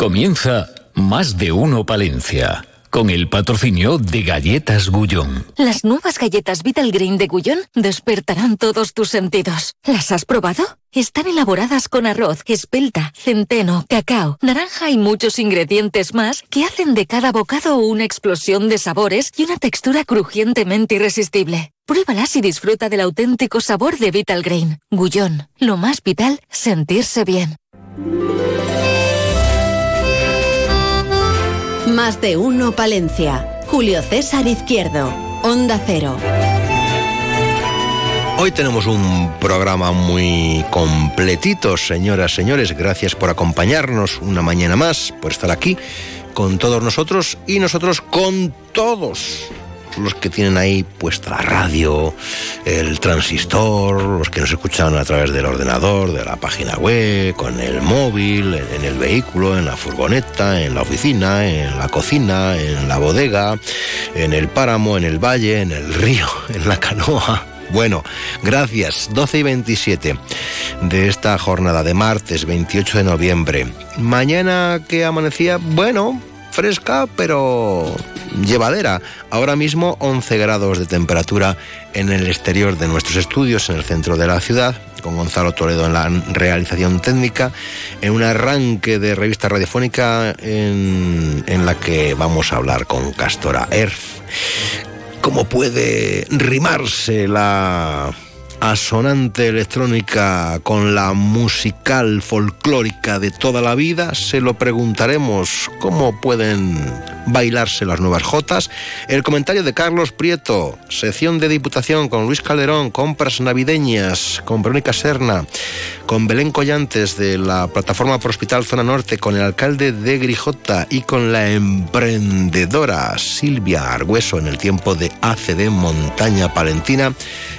Comienza Más de Uno Palencia con el patrocinio de Galletas Gullón. Las nuevas galletas Vital Green de Gullón despertarán todos tus sentidos. ¿Las has probado? Están elaboradas con arroz, espelta, centeno, cacao, naranja y muchos ingredientes más que hacen de cada bocado una explosión de sabores y una textura crujientemente irresistible. Pruébalas y disfruta del auténtico sabor de Vital Green. Gullón, lo más vital, sentirse bien. Más de uno Palencia. Julio César Izquierdo. Onda Cero. Hoy tenemos un programa muy completito, señoras, señores. Gracias por acompañarnos una mañana más, por estar aquí con todos nosotros y nosotros con todos los que tienen ahí puesta la radio, el transistor, los que nos escuchan a través del ordenador, de la página web, con el móvil, en el vehículo, en la furgoneta, en la oficina, en la cocina, en la bodega, en el páramo, en el valle, en el río, en la canoa. Bueno, gracias. 12 y 27 de esta jornada de martes 28 de noviembre. Mañana que amanecía, bueno, fresca, pero llevadera. Ahora mismo 11 grados de temperatura en el exterior de nuestros estudios, en el centro de la ciudad, con Gonzalo Toledo en la realización técnica, en un arranque de revista radiofónica en, la que vamos a hablar con Castora Erf. ¿Cómo puede rimarse la asonante electrónica con la musical folclórica de toda la vida, se lo preguntaremos cómo pueden bailarse las nuevas jotas. El comentario de Carlos Prieto, sección de Diputación con Luis Calderón, compras navideñas con Verónica Serna, con Belén Collantes de la Plataforma por Hospital Zona Norte, con el alcalde de Grijota y con la emprendedora Silvia Argüeso en el tiempo de ACD Montaña Palentina.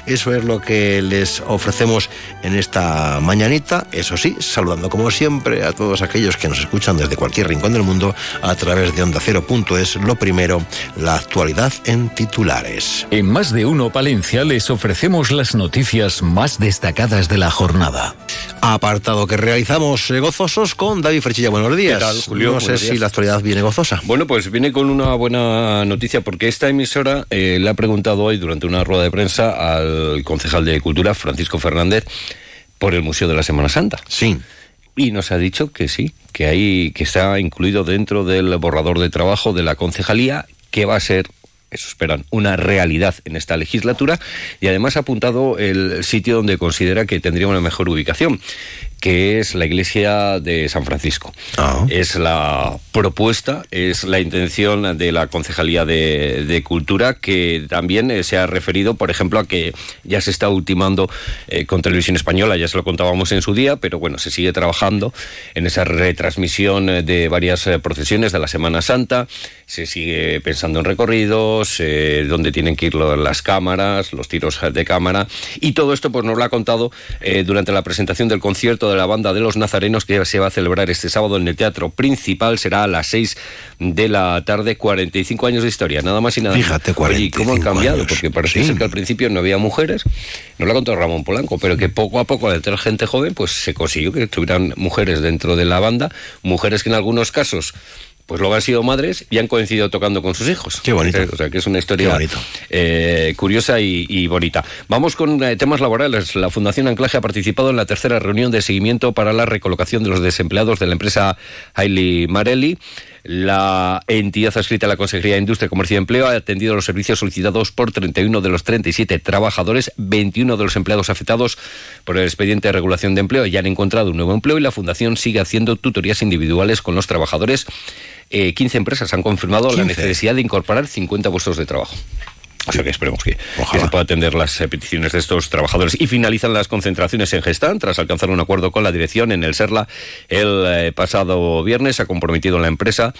Eso es lo que les ofrecemos en esta mañanita. Eso sí, saludando como siempre a todos aquellos que nos escuchan desde cualquier rincón del mundo a través de Onda Cero. Es lo primero, la actualidad en titulares. En más de uno Palencia les ofrecemos las noticias más destacadas de la jornada. Apartado que realizamos eh, gozosos con David Frechilla. Buenos días. ¿Qué tal, Julio? No sé si la actualidad viene gozosa. Bueno, pues viene con una buena noticia porque esta emisora eh, le ha preguntado hoy durante una rueda de prensa al concejal de Cultura, Francisco Fernández, por el Museo de la Semana Santa. Sí. Y nos ha dicho que sí, que ahí que está incluido dentro del borrador de trabajo de la concejalía, que va a ser eso esperan, una realidad en esta legislatura y además ha apuntado el sitio donde considera que tendría una mejor ubicación, que es la iglesia de San Francisco. Ah. Es la propuesta, es la intención de la Concejalía de, de Cultura, que también eh, se ha referido, por ejemplo, a que ya se está ultimando eh, con Televisión Española, ya se lo contábamos en su día, pero bueno, se sigue trabajando en esa retransmisión eh, de varias procesiones de la Semana Santa, se sigue pensando en recorridos, eh, dónde tienen que ir las cámaras, los tiros de cámara, y todo esto pues nos lo ha contado eh, durante la presentación del concierto de la banda de los Nazarenos que se va a celebrar este sábado en el Teatro Principal, será a las 6 de la tarde, 45 años de historia, nada más y nada. Fíjate, Oye, ¿y ¿cómo han 45 cambiado? años. Porque parece Sí. ser que al principio no había mujeres, nos lo ha contado Ramón Polanco, pero que poco a poco al entrar gente joven, pues se consiguió que estuvieran mujeres dentro de la banda, mujeres que en algunos casos pues luego han sido madres y han coincidido tocando con sus hijos. Qué bonito. O sea, que es una historia eh, curiosa y, y bonita. Vamos con eh, temas laborales. La Fundación Anclaje ha participado en la tercera reunión de seguimiento para la recolocación de los desempleados de la empresa Hailey Marelli. La entidad adscrita a la Consejería de Industria, Comercio y Empleo ha atendido los servicios solicitados por 31 de los 37 trabajadores, 21 de los empleados afectados por el expediente de regulación de empleo ya han encontrado un nuevo empleo y la Fundación sigue haciendo tutorías individuales con los trabajadores. Eh, 15 empresas han confirmado la 15. necesidad de incorporar 50 puestos de trabajo. O sea que esperemos que, se pueda atender las eh, peticiones de estos trabajadores. Y finalizan las concentraciones en Gestán tras alcanzar un acuerdo con la dirección en el SERLA el eh, pasado viernes. Ha comprometido la empresa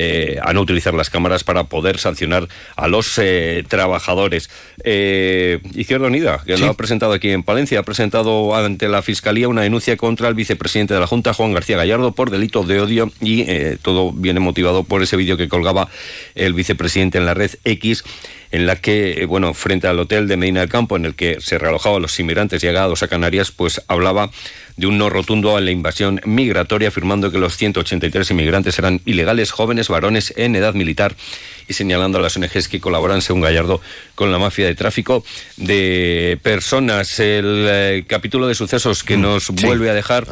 eh, a no utilizar las cámaras para poder sancionar a los eh, trabajadores. Eh, Izquierda Unida, que Sí. lo ha presentado aquí en Palencia, ha presentado ante la Fiscalía una denuncia contra el vicepresidente de la Junta, Juan García Gallardo, por delito de odio y eh, todo viene motivado por ese vídeo que colgaba el vicepresidente en la red X en la que, bueno, frente al hotel de Medina del Campo, en el que se realojaban los inmigrantes llegados a Canarias, pues hablaba de un no rotundo a la invasión migratoria, afirmando que los 183 inmigrantes eran ilegales, jóvenes, varones en edad militar y señalando a las ONGs que colaboran, según Gallardo, con la mafia de tráfico de personas. El eh, capítulo de sucesos que mm, nos vuelve a dejar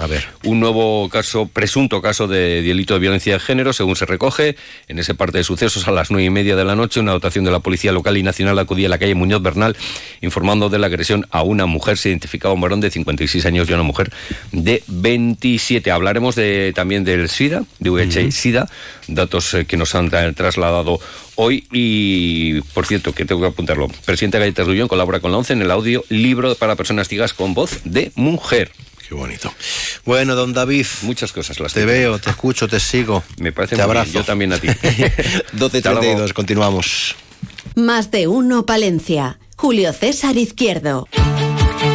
un nuevo caso, presunto caso de delito de violencia de género, según se recoge. En ese parte de sucesos, a las nueve y media de la noche, una dotación de la Policía Local y Nacional acudía a la calle Muñoz Bernal informando de la agresión a una mujer. Se identificaba un varón de 56 años y una mujer de 27. Hablaremos de, también del SIDA, de VIH-SIDA, datos eh, que nos han trasladado hoy y, por cierto, que tengo que apuntarlo, presidente Galletas Rullón colabora con la ONCE en el audio Libro para personas ciegas con voz de mujer. Qué bonito. Bueno, don David. Muchas cosas las Te veo, te escucho, te sigo. Me parece te muy abrazo. Bien. Yo también a ti. 12.32, continuamos. Más de uno, Palencia. Julio César Izquierdo.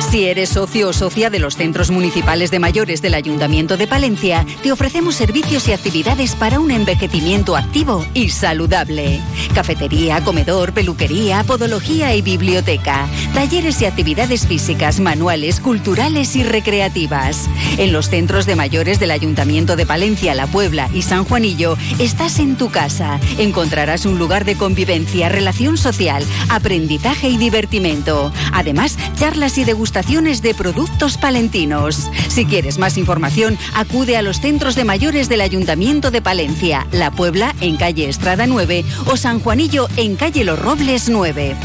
Si eres socio o socia de los centros municipales de mayores del Ayuntamiento de Palencia, te ofrecemos servicios y actividades para un envejecimiento activo y saludable. Cafetería, comedor, peluquería, podología y biblioteca. Talleres y actividades físicas, manuales, culturales y recreativas. En los centros de mayores del Ayuntamiento de Palencia, La Puebla y San Juanillo, estás en tu casa. Encontrarás un lugar de convivencia, relación social, aprendizaje y divertimento. Además, charlas y degustaciones de productos palentinos. Si quieres más información, acude a los centros de mayores del Ayuntamiento de Palencia, La Puebla en calle Estrada 9 o San Juanillo en calle Los Robles 9.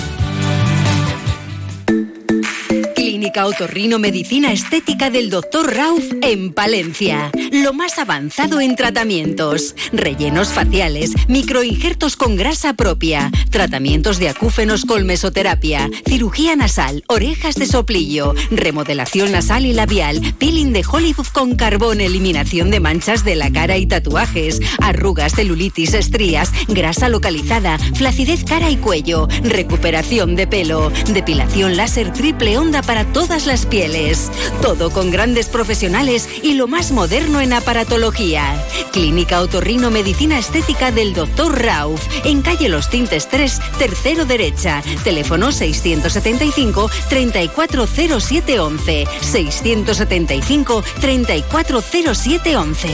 Clínica Otorrino Medicina Estética del Dr. Rauf en Palencia. Lo más avanzado en tratamientos. Rellenos faciales, microinjertos con grasa propia, tratamientos de acúfenos con mesoterapia, cirugía nasal, orejas de soplillo, remodelación nasal y labial, peeling de Hollywood con carbón, eliminación de manchas de la cara y tatuajes, arrugas, celulitis, estrías, grasa localizada, flacidez cara y cuello, recuperación de pelo, depilación láser triple onda para todas las pieles. Todo con grandes profesionales y lo más moderno en aparatología. Clínica Otorrino Medicina Estética del Dr. Rauf, en calle Los Tintes 3, tercero derecha. Teléfono 675 340711. 675 340711.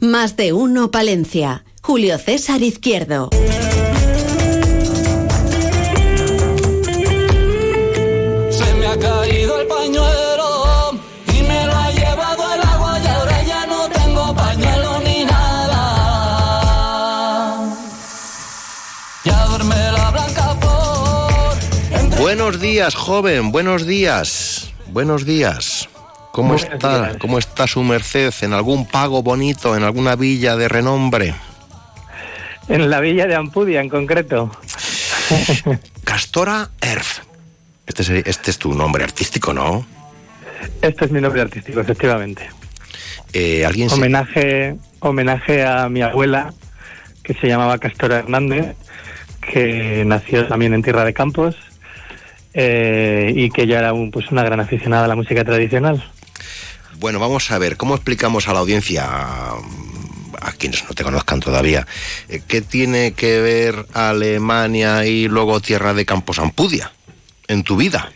Más de uno, Palencia. Julio César Izquierdo. Buenos días, joven, buenos días. Buenos días. ¿Cómo buenos está? Días. ¿Cómo está su merced? ¿En algún pago bonito, en alguna villa de renombre? En la villa de Ampudia, en concreto. Castora Erf. Este es, este es, tu nombre artístico, ¿no? Este es mi nombre artístico, efectivamente. Eh, ¿alguien homenaje, homenaje a mi abuela, que se llamaba Castora Hernández, que nació también en Tierra de Campos eh, y que ya era un, pues una gran aficionada a la música tradicional. Bueno, vamos a ver, ¿cómo explicamos a la audiencia, a quienes no te conozcan todavía, eh, qué tiene que ver Alemania y luego Tierra de Campos Ampudia? en tu vida?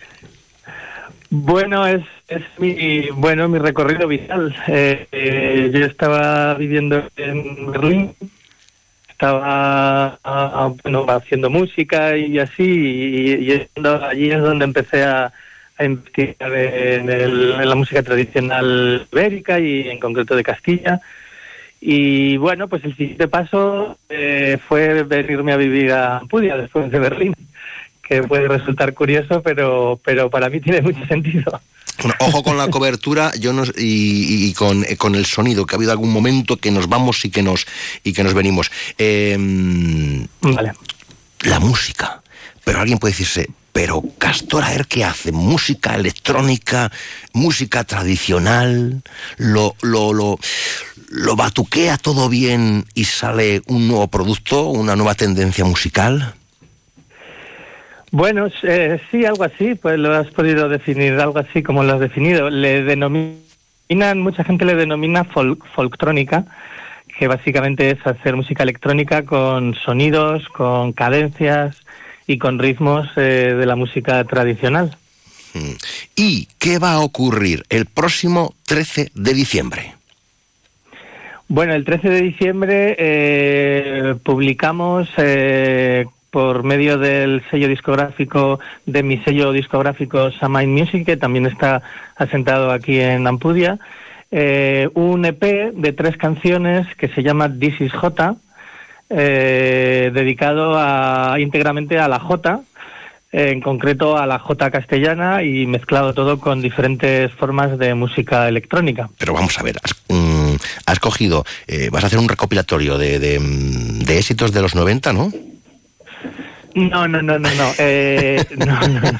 Bueno, es, es mi bueno mi recorrido vital. Eh, eh, yo estaba viviendo en Berlín, estaba a, bueno, haciendo música y así, y, allí es donde empecé a, investigar en, el, la música tradicional ibérica y en concreto de Castilla. Y bueno, pues el siguiente paso eh, fue venirme a vivir a Ampudia después de Berlín que puede resultar curioso, pero, pero para mí tiene mucho sentido. Bueno, ojo con la cobertura yo no, y, y con, con, el sonido, que ha habido algún momento que nos vamos y que nos, y que nos venimos. Eh, vale. La música. Pero alguien puede decirse, pero Castor Aer, ¿qué hace? ¿Música electrónica? ¿Música tradicional? ¿Lo, lo, lo, ¿Lo batuquea todo bien y sale un nuevo producto, una nueva tendencia musical? Bueno, eh, sí, algo así, pues lo has podido definir, algo así como lo has definido. Le denominan, mucha gente le denomina folk, folktrónica, que básicamente es hacer música electrónica con sonidos, con cadencias y con ritmos eh, de la música tradicional. Mm. ¿Y qué va a ocurrir el próximo 13 de diciembre? Bueno, el 13 de diciembre eh, publicamos eh, por medio del sello discográfico, de mi sello discográfico Samine Music, que también está asentado aquí en Ampudia, eh, un EP de tres canciones que se llama This is J, eh, dedicado a, íntegramente a la J, en concreto a la J castellana y mezclado todo con diferentes formas de música electrónica. Pero vamos a ver, has, mm, has cogido, eh, vas a hacer un recopilatorio de, de, mm, éxitos de los 90, ¿no? No, no, no, no, no. Eh, no, no, no.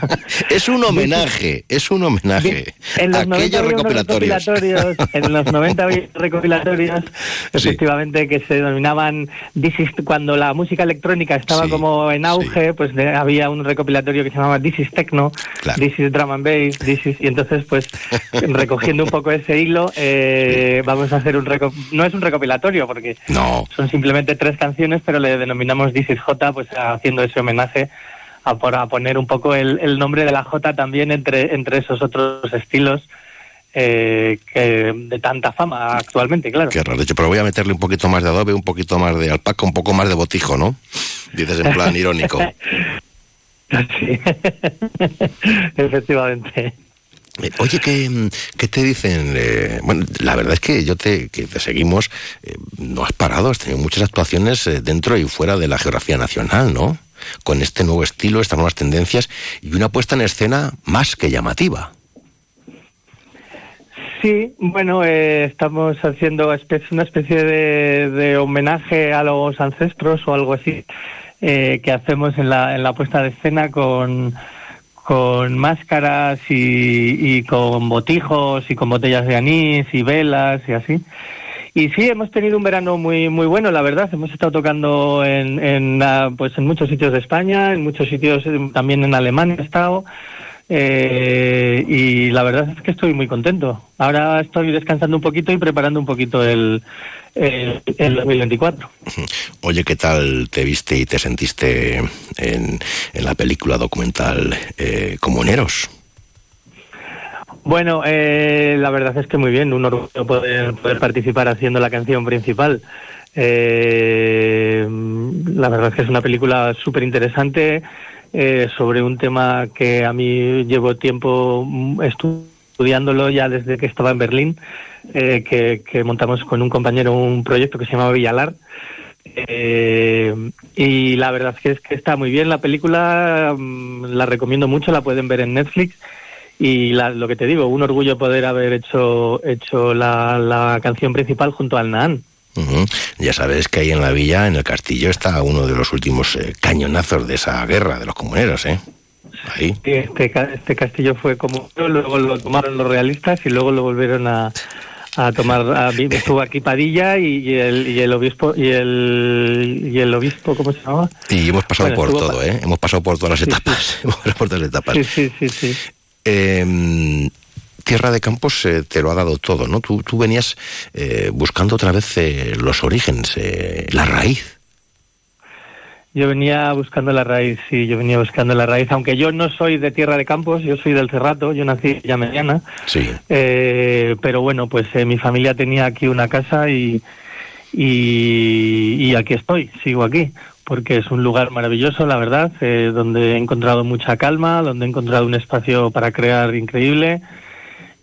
Es un homenaje, es un homenaje En los 90 aquellos había unos recopilatorios. recopilatorios, en los 90 había recopilatorios, efectivamente, que se denominaban cuando la música electrónica estaba Sí, como en auge, pues de- había un recopilatorio que se llamaba This is Techno, Claro. This is Drum and Bass, This is... Y entonces, pues, recogiendo un poco ese hilo, eh, vamos a hacer un... No es un recopilatorio, porque No, son simplemente tres canciones, pero le denominamos This is J, pues haciendo ese homenaje a, por, a poner un poco el, el nombre de la J también entre, entre esos otros estilos eh, que de tanta fama actualmente, claro. qué raro. De hecho, pero voy a meterle un poquito más de adobe, un poquito más de alpaca, un poco más de botijo, ¿no? Dices en plan irónico. Sí. Efectivamente. Eh, Oye, ¿qué, qué te dicen? Eh, bueno, la verdad es que yo te, que te seguimos, eh, no has parado, has tenido muchas actuaciones eh, dentro y fuera de la geografía nacional, ¿no? Con este nuevo estilo, estas nuevas tendencias y una puesta en escena más que llamativa. Sí, bueno, eh, estamos haciendo una especie de, de homenaje a los ancestros o algo así eh, que hacemos en la, en la puesta de escena con, con máscaras y, y con botijos y con botellas de anís y velas y así. Y sí, hemos tenido un verano muy muy bueno, la verdad. Hemos estado tocando en, en, ah, pues en muchos sitios de España, en muchos sitios eh, también en Alemania he estado. Eh, y la verdad es que estoy muy contento. Ahora estoy descansando un poquito y preparando un poquito el, el, el 2024. Oye, ¿qué tal te viste y te sentiste en, en la película documental eh, Comuneros? Bueno, eh, la verdad es que muy bien, un orgullo poder, poder participar haciendo la canción principal. Eh, la verdad es que es una película súper interesante eh, sobre un tema que a mí llevo tiempo mm, estudiándolo ya desde que estaba en Berlín, eh, que, que montamos con un compañero un proyecto que se llamaba Villalar. Eh, y la verdad es que, es que está muy bien la película, mm, la recomiendo mucho, la pueden ver en Netflix. Y la- lo que te digo, un orgullo poder haber hecho, hecho la, la canción principal junto al Naan. Ujú. Ya sabes que ahí en la villa, en el castillo, está uno de los últimos eh, cañonazos de esa guerra de los comuneros, ¿eh? Ahí. Este, este castillo fue como luego lo tomaron los realistas y luego lo volvieron a, a tomar. A, estuvo aquí Padilla y, y el, y el obispo y el, y el obispo, ¿cómo se llamaba? Y hemos pasado Bueno, por todo, ¿eh? Hemos pasado por todas las Sí, sí. etapas. Hemos pasado por todas las etapas. Sí, sí, sí, sí. Eh, Tierra de Campos eh, te lo ha dado todo, ¿no? Tú, tú venías eh, buscando otra vez eh, los orígenes, eh, la raíz. Yo venía buscando la raíz, sí, yo venía buscando la raíz, aunque yo no soy de Tierra de Campos, yo soy del Cerrato, yo nací ya mediana, Sí. Pero bueno, pues eh, mi familia tenía aquí una casa y, y, y aquí estoy, sigo aquí, porque es un lugar maravilloso, la verdad, eh, donde he encontrado mucha calma, donde he encontrado un espacio para crear increíble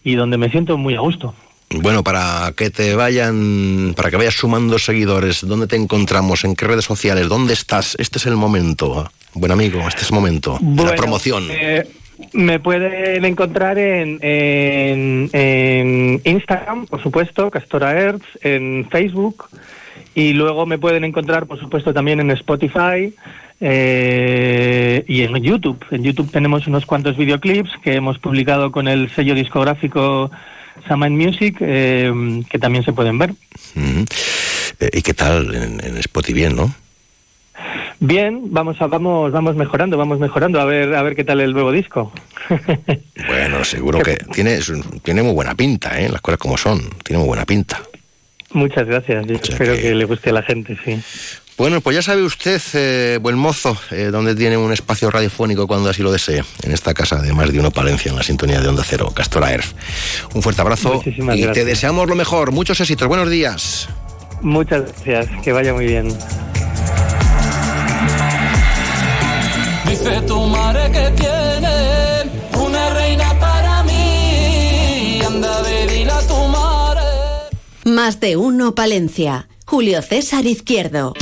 y donde me siento muy a gusto. Bueno, para que te vayan, para que vayas sumando seguidores, ¿dónde te encontramos? ¿En qué redes sociales? ¿Dónde estás? Este es el momento, buen amigo, este es el momento. de la Bueno, promoción. eh, me pueden encontrar en, en, en Instagram, por supuesto, Castora Hertz, en Facebook, y luego me pueden encontrar, por supuesto, también en Spotify eh, y en YouTube. En YouTube tenemos unos cuantos videoclips que hemos publicado con el sello discográfico Saman Music, eh, que también se pueden ver. Eh, ¿Y qué tal en, en Spotify? Bien, ¿no? Bien, vamos a, vamos vamos mejorando, vamos mejorando a ver a ver qué tal el nuevo disco. Bueno, seguro que tiene, tiene muy buena pinta, ¿eh? Las cosas como son, tiene muy buena pinta. Muchas gracias. Yo sea espero que- que... le guste a la gente, sí. Bueno, pues ya sabe usted, eh, buen mozo, eh, dónde tiene un espacio radiofónico cuando así lo desee, en esta casa de más de uno Palencia, en la sintonía de Onda Cero, Castora Erf. Un fuerte abrazo Muchísimas y te deseamos lo mejor. Muchos éxitos. Buenos días. Muchas gracias, que vaya muy bien. Dice tu madre que Más de uno Palencia. Julio César Izquierdo.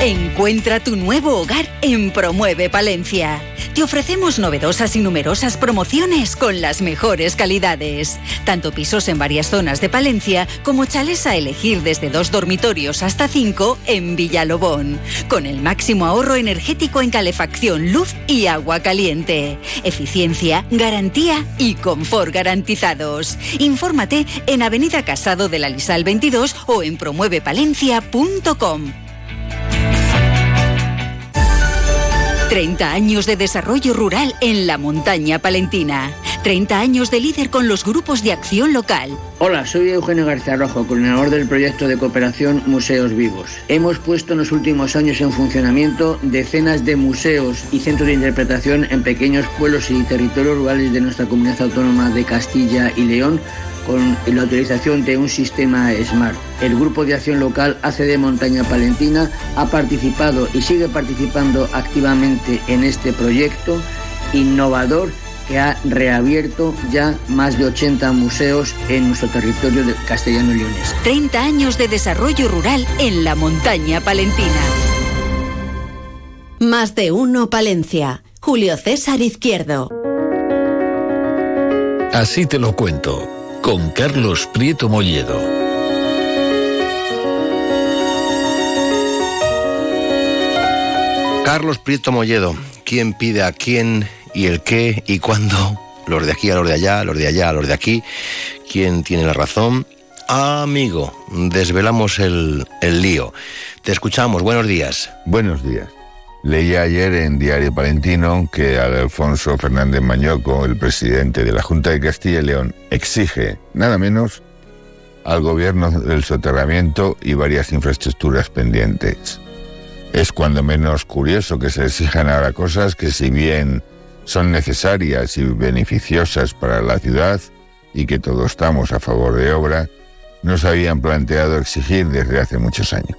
Encuentra tu nuevo hogar en Promueve Palencia. Ofrecemos novedosas y numerosas promociones con las mejores calidades. Tanto pisos en varias zonas de Palencia como chales a elegir desde dos dormitorios hasta cinco en Villalobón. Con el máximo ahorro energético en calefacción, luz y agua caliente. Eficiencia, garantía y confort garantizados. Infórmate en Avenida Casado de la Lisal 22 o en promuevepalencia.com. 30 años de desarrollo rural en la montaña palentina. 30 años de líder con los grupos de acción local. Hola, soy Eugenio García Rojo, coordinador del proyecto de cooperación Museos Vivos. Hemos puesto en los últimos años en funcionamiento decenas de museos y centros de interpretación en pequeños pueblos y territorios rurales de nuestra comunidad autónoma de Castilla y León con la utilización de un sistema SMART. El Grupo de Acción Local ACD Montaña Palentina ha participado y sigue participando activamente en este proyecto innovador que ha reabierto ya más de 80 museos en nuestro territorio de castellano y leones. 30 años de desarrollo rural en la montaña palentina. Más de uno Palencia. Julio César Izquierdo. Así te lo cuento, con Carlos Prieto Molledo. Carlos Prieto Molledo, ¿quién pide a quién y el qué y cuándo? Los de aquí a los de allá, los de allá a los de aquí. ¿Quién tiene la razón? Amigo, desvelamos el, el lío. Te escuchamos, buenos días. Buenos días. Leí ayer en Diario Palentino que Alfonso Fernández Mañoco, el presidente de la Junta de Castilla y León, exige nada menos al gobierno del soterramiento y varias infraestructuras pendientes. Es cuando menos curioso que se exijan ahora cosas que si bien son necesarias y beneficiosas para la ciudad y que todos estamos a favor de obra, no se habían planteado exigir desde hace muchos años.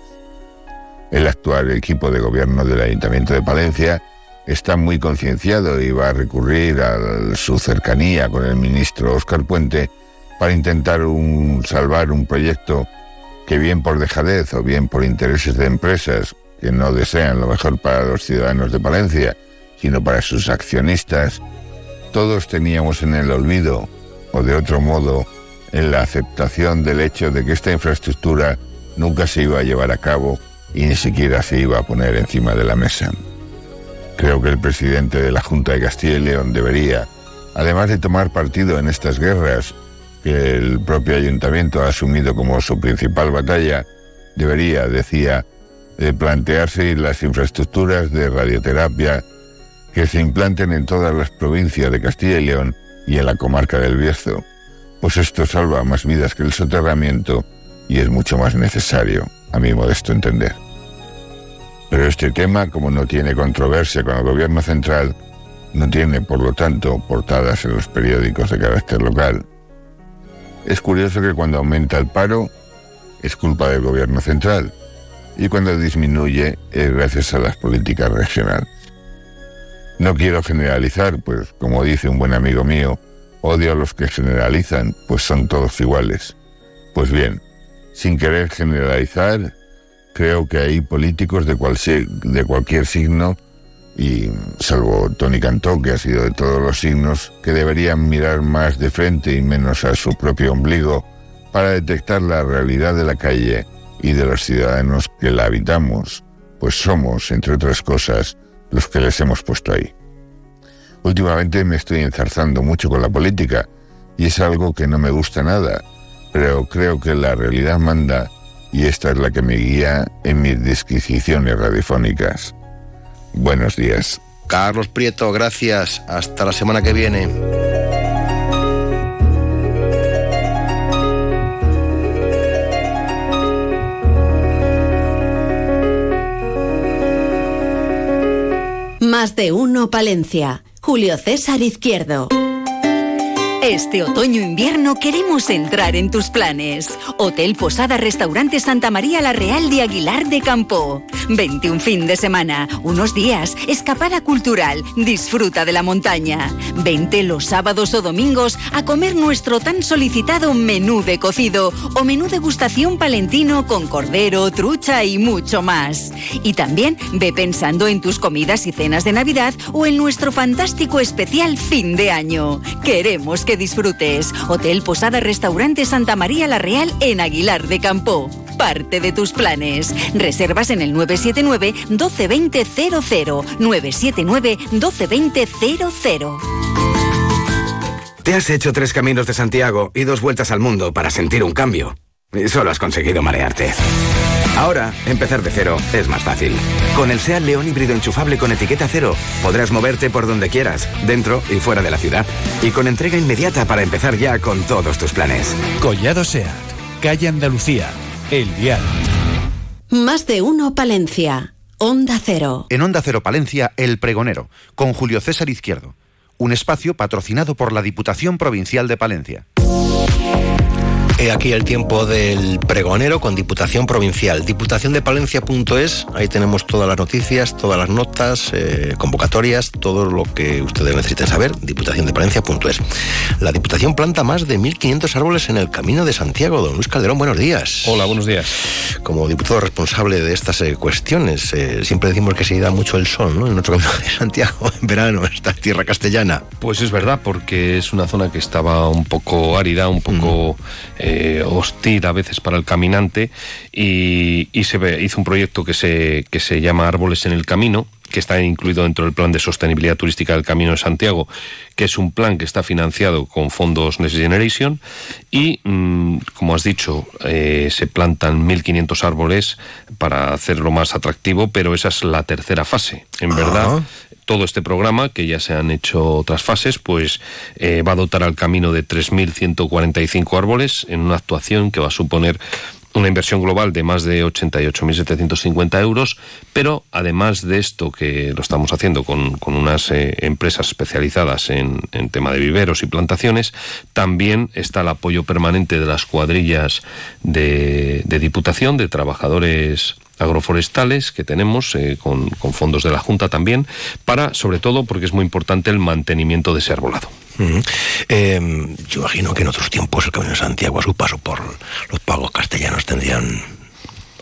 El actual equipo de gobierno del Ayuntamiento de Palencia está muy concienciado y va a recurrir a su cercanía con el ministro Óscar Puente para intentar un- salvar un proyecto que bien por dejadez o bien por intereses de empresas que no desean lo mejor para los ciudadanos de Palencia, sino para sus accionistas, todos teníamos en el olvido, o de otro modo, en la aceptación del hecho de que esta infraestructura nunca se iba a llevar a cabo y ni siquiera se iba a poner encima de la mesa. Creo que el presidente de la Junta de Castilla y León debería, además de tomar partido en estas guerras que el propio ayuntamiento ha asumido como su principal batalla, debería, decía, de plantearse las infraestructuras de radioterapia que se implanten en todas las provincias de Castilla y León y en la comarca del Bierzo, pues esto salva más vidas que el soterramiento y es mucho más necesario, a mi modesto entender. Pero este tema, como no tiene controversia con el gobierno central, no tiene, por lo tanto, portadas en los periódicos de carácter local. Es curioso que cuando aumenta el paro es culpa del gobierno central y cuando disminuye es gracias a las políticas regionales. No quiero generalizar, pues como dice un buen amigo mío, odio a los que generalizan, pues son todos iguales. Pues bien, sin querer generalizar, creo que hay políticos de, cual de cualquier signo, y salvo Tony Cantó, que ha sido de todos los signos, que deberían mirar más de frente y menos a su propio ombligo para detectar la realidad de la calle y de los ciudadanos que la habitamos, pues somos, entre otras cosas, los que les hemos puesto ahí. Últimamente me estoy enzarzando mucho con la política y es algo que no me gusta nada, pero creo que la realidad manda y esta es la que me guía en mis disquisiciones radiofónicas. Buenos días. Carlos Prieto, gracias. Hasta la semana que viene. Más de uno Palencia. Julio César Izquierdo. Este otoño-invierno queremos entrar en tus planes. Hotel Posada Restaurante Santa María La Real de Aguilar de Campo. 21 fin de semana, unos días, escapada cultural, disfruta de la montaña. Vente los sábados o domingos a comer nuestro tan solicitado menú de cocido o menú degustación palentino con cordero, trucha y mucho más. Y también ve pensando en tus comidas y cenas de Navidad o en nuestro fantástico especial fin de año. Queremos que disfrutes. Hotel Posada Restaurante Santa María La Real en Aguilar de Campo. Parte de tus planes. Reservas en el 979 1220 00 979 1220 00. Te has hecho tres caminos de Santiago y dos vueltas al mundo para sentir un cambio. Y solo has conseguido marearte. Ahora, empezar de cero es más fácil. Con el SEAT León híbrido enchufable con etiqueta cero, podrás moverte por donde quieras, dentro y fuera de la ciudad. Y con entrega inmediata para empezar ya con todos tus planes. Collado SEAT, calle Andalucía, El Vial. Más de uno Palencia. Onda Cero. En Onda Cero Palencia, El Pregonero, con Julio César Izquierdo. Un espacio patrocinado por la Diputación Provincial de Palencia. He aquí el tiempo del pregonero con Diputación Provincial. Diputaciondepalencia.es, ahí tenemos todas las noticias, todas las notas, eh, convocatorias, todo lo que ustedes necesiten saber. Diputaciondepalencia.es. La Diputación planta más de 1.500 árboles en el Camino de Santiago. Don Luis Calderón, buenos días. Hola, buenos días. Como diputado responsable de estas eh, cuestiones, eh, siempre decimos que se da mucho el sol, ¿no? En nuestro Camino de Santiago, en verano, esta tierra castellana. Pues es verdad, porque es una zona que estaba un poco árida, un poco eh, hostil a veces para el caminante y, y se ve- hizo un proyecto que se, que se llama Árboles en el Camino que está incluido dentro del plan de sostenibilidad turística del Camino de Santiago, que es un plan que está financiado con fondos Next Generation y, mm, como has dicho, eh, se plantan 1.500 árboles para hacerlo más atractivo, pero esa es la tercera fase. En verdad, todo este programa, que ya se han hecho otras fases, pues eh, va a dotar al camino de 3.145 árboles en una actuación que va a suponer una inversión global de más de 88.750 euros, pero además de esto que lo estamos haciendo con, unas eh, empresas especializadas en, tema de viveros y plantaciones, también está el apoyo permanente de las cuadrillas de Diputación, de trabajadores agroforestales que tenemos eh, con, fondos de la Junta también, para, sobre todo, porque es muy importante el mantenimiento de ese arbolado. Eh, yo imagino que en otros tiempos el Camino de Santiago a su paso por los pagos castellanos tendrían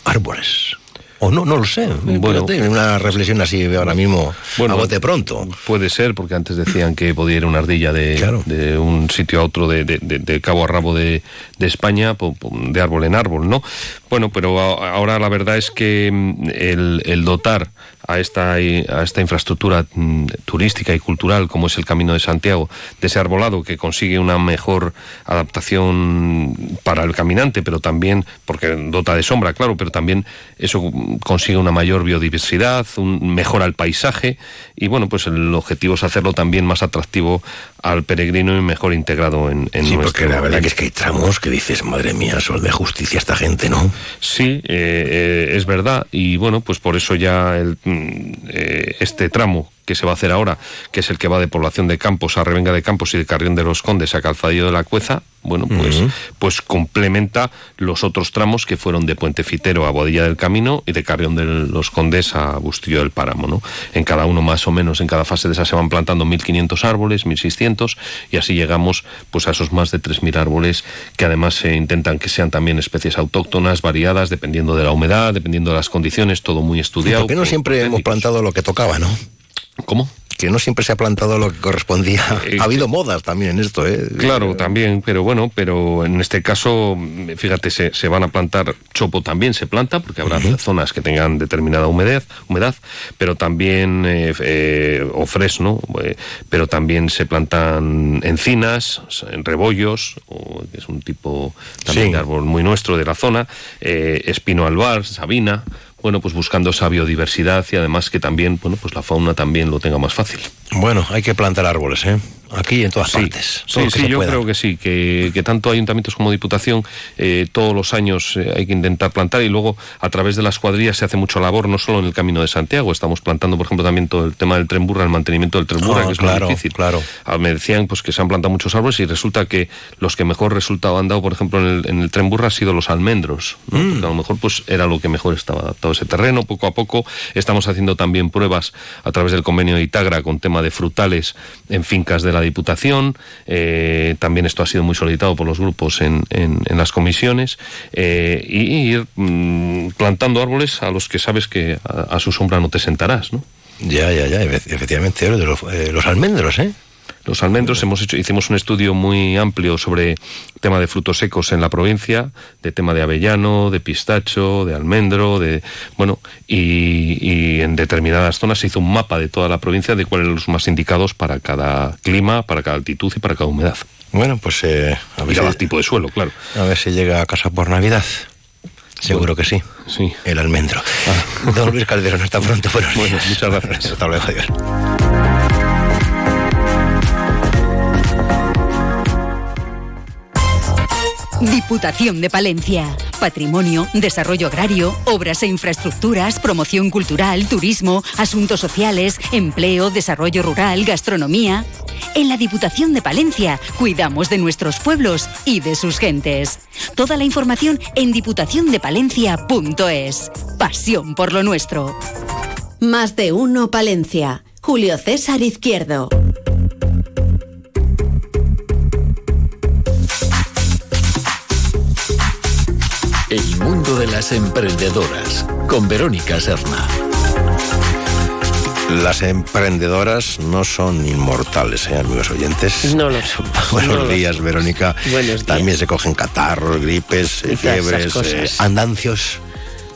árboles. O no, no lo sé. Bueno. Una reflexión así ahora mismo a bote pronto. Puede ser, porque antes decían que podía ir una ardilla de, de un sitio a otro, de, de- cabo a rabo de, de España, de árbol en árbol, ¿no? Bueno, pero ahora la verdad es que mm, el, el dotar a esta, a esta infraestructura mm, turística y cultural como es el Camino de Santiago, de ese arbolado que consigue una mejor adaptación para el caminante, pero también, porque dota de sombra, claro, pero también eso consigue una mayor biodiversidad, un, mejora el paisaje y bueno, pues el objetivo es hacerlo también más atractivo al peregrino y mejor integrado en, en Sí, nuestro porque la verdad que es que hay tramos que dices, madre mía, sol de justicia esta gente, ¿no? Sí, eh, eh, es verdad. Y bueno, pues por eso ya el, mm, eh, este tramo que se va a hacer ahora, que es el que va de Población de Campos a Revenga de Campos y de Carrión de los Condes a Calzadillo de la Cueza, bueno, pues, pues complementa los otros tramos que fueron de Puente Fitero a Bodilla del Camino y de Carrión de los Condes a Bustillo del Páramo, ¿no? En cada uno más o menos, en cada fase de esa se van plantando 1.500 árboles, 1.600 y así llegamos pues a esos más de 3.000 árboles que además se intentan que sean también especies autóctonas, variadas, dependiendo de la humedad, dependiendo de las condiciones, todo muy estudiado. Porque no siempre hemos plantado lo que tocaba, ¿no? ¿Cómo? Que no siempre se ha plantado lo que correspondía. ha habido modas también en esto, ¿eh? Claro, también, pero bueno, pero en este caso, fíjate, se, se van a plantar chopo también se planta, porque habrá zonas que tengan determinada humedad, humedad, pero también eh, eh, o fresno, eh, pero también se plantan encinas, s- rebollos, o, que es un tipo también Sí. de árbol muy nuestro de la zona, eh, espino albar, sabina. Bueno, pues buscando esa biodiversidad y además que también, bueno, pues la fauna también lo tenga más fácil. Bueno, hay que plantar árboles, ¿eh? Aquí en todas Sí, partes. todo sí, sí, yo pueda. creo que sí, que, que tanto ayuntamientos como diputación eh, todos los años eh, hay que intentar plantar y luego a través de las cuadrillas se hace mucho labor, no solo en el Camino de Santiago, estamos plantando, por ejemplo, también todo el tema del tren burra, el mantenimiento del tren burra, que es claro, muy difícil. claro. Ah, Me decían pues que se han plantado muchos árboles y resulta que los que mejor resultado han dado, por ejemplo, en el, en el tren burra han sido los almendros, ¿no? Mm. A lo mejor pues era lo que mejor estaba adaptado ese terreno, poco a poco estamos haciendo también pruebas a través del convenio de Itagra con tema de frutales en fincas de la Diputación, eh, también esto ha sido muy solicitado por los grupos en, en- las comisiones, eh, y, ir mm, plantando árboles a los que sabes que a, su sombra no te sentarás, ¿no? Ya, ya, ya, efe- efectivamente, los, eh, los almendros, ¿eh? Los almendros hemos hecho, hicimos un estudio muy amplio sobre tema de frutos secos en la provincia, de tema de avellano, de pistacho, de almendro, de bueno, y, y en determinadas zonas se hizo un mapa de toda la provincia de cuáles eran los más indicados para cada clima, para cada altitud y para cada humedad. Bueno, pues eh, a Y ver, cada si, tipo de suelo, claro. a ver si llega a casa por Navidad. Seguro que sí. Sí. El almendro. Don Luis Calderón, hasta pronto. Buenos Bueno, días. muchas gracias. Hasta luego, adiós. Diputación de Palencia. Patrimonio, desarrollo agrario, obras e infraestructuras, promoción cultural, turismo, asuntos sociales, empleo, desarrollo rural, gastronomía. En la Diputación de Palencia cuidamos de nuestros pueblos y de sus gentes. Toda la información en diputaciondepalencia.es. Pasión por lo nuestro. Más de uno Palencia. Julio César Izquierdo. Mundo de las emprendedoras con Verónica Serna. Las emprendedoras no son inmortales, ¿eh, amigos oyentes? No lo son. Buenos No lo días, Verónica. Buenos días. También se cogen catarros, gripes, fiebres, eh, andancios.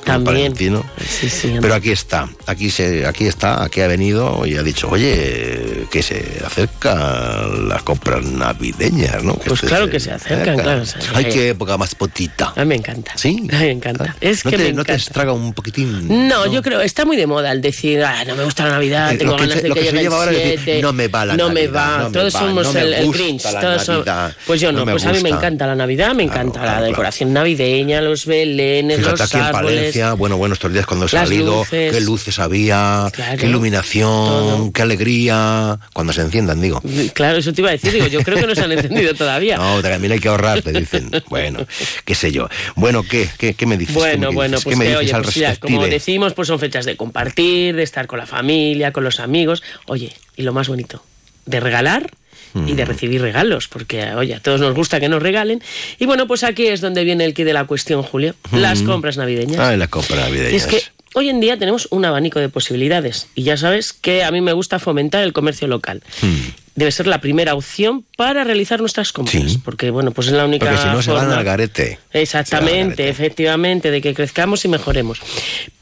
También. palentino. Sí, sí. Pero aquí está, aquí se, aquí está, aquí ha venido y ha dicho, oye, que se acercan las compras navideñas, ¿no? Pues claro que se acercan, claro, se- Ay, qué época más potita. A mí me encanta. ¿Sí? A mí me encanta. Es ¿No que te, me ¿No te estraga un poquitín? No, yo creo, está muy de moda el decir, ah, no me gusta la Navidad, Eh, tengo ganas se- de que, que llegue lleva ahora el es decir, 7, no me va la no me va, no me todos va, somos el, el Grinch. todos son- pues yo no pues a mí me encanta la Navidad, me encanta la decoración navideña, los belenes, los árboles. Bueno, bueno, estos días cuando he salido, luces. qué luces había, Claro, qué iluminación, qué alegría, cuando se enciendan, digo. Claro, eso te iba a decir, digo, yo creo que no se han encendido todavía. No, también hay que ahorrar, te dicen. Bueno, qué sé yo. Bueno, ¿qué, qué, qué me dices? ¿Qué Bueno, me bueno, dices? pues ¿Qué me que, dices oye, al pues ya, como decimos, pues son fechas de compartir, de estar con la familia, con los amigos. Oye, y lo más bonito, de regalar y Mm. de recibir regalos, porque oye, a todos nos gusta que nos regalen. Y bueno, pues aquí es donde viene el quid de la cuestión, Julio. Las Mm. compras navideñas. Ah, la compra navideña. Y es que hoy en día tenemos un abanico de posibilidades y ya sabes que a mí me gusta fomentar el comercio local. Hmm. Debe ser la primera opción para realizar nuestras compras, porque bueno, pues es la única Porque si no se van al garete. Exactamente, efectivamente, de que crezcamos y mejoremos.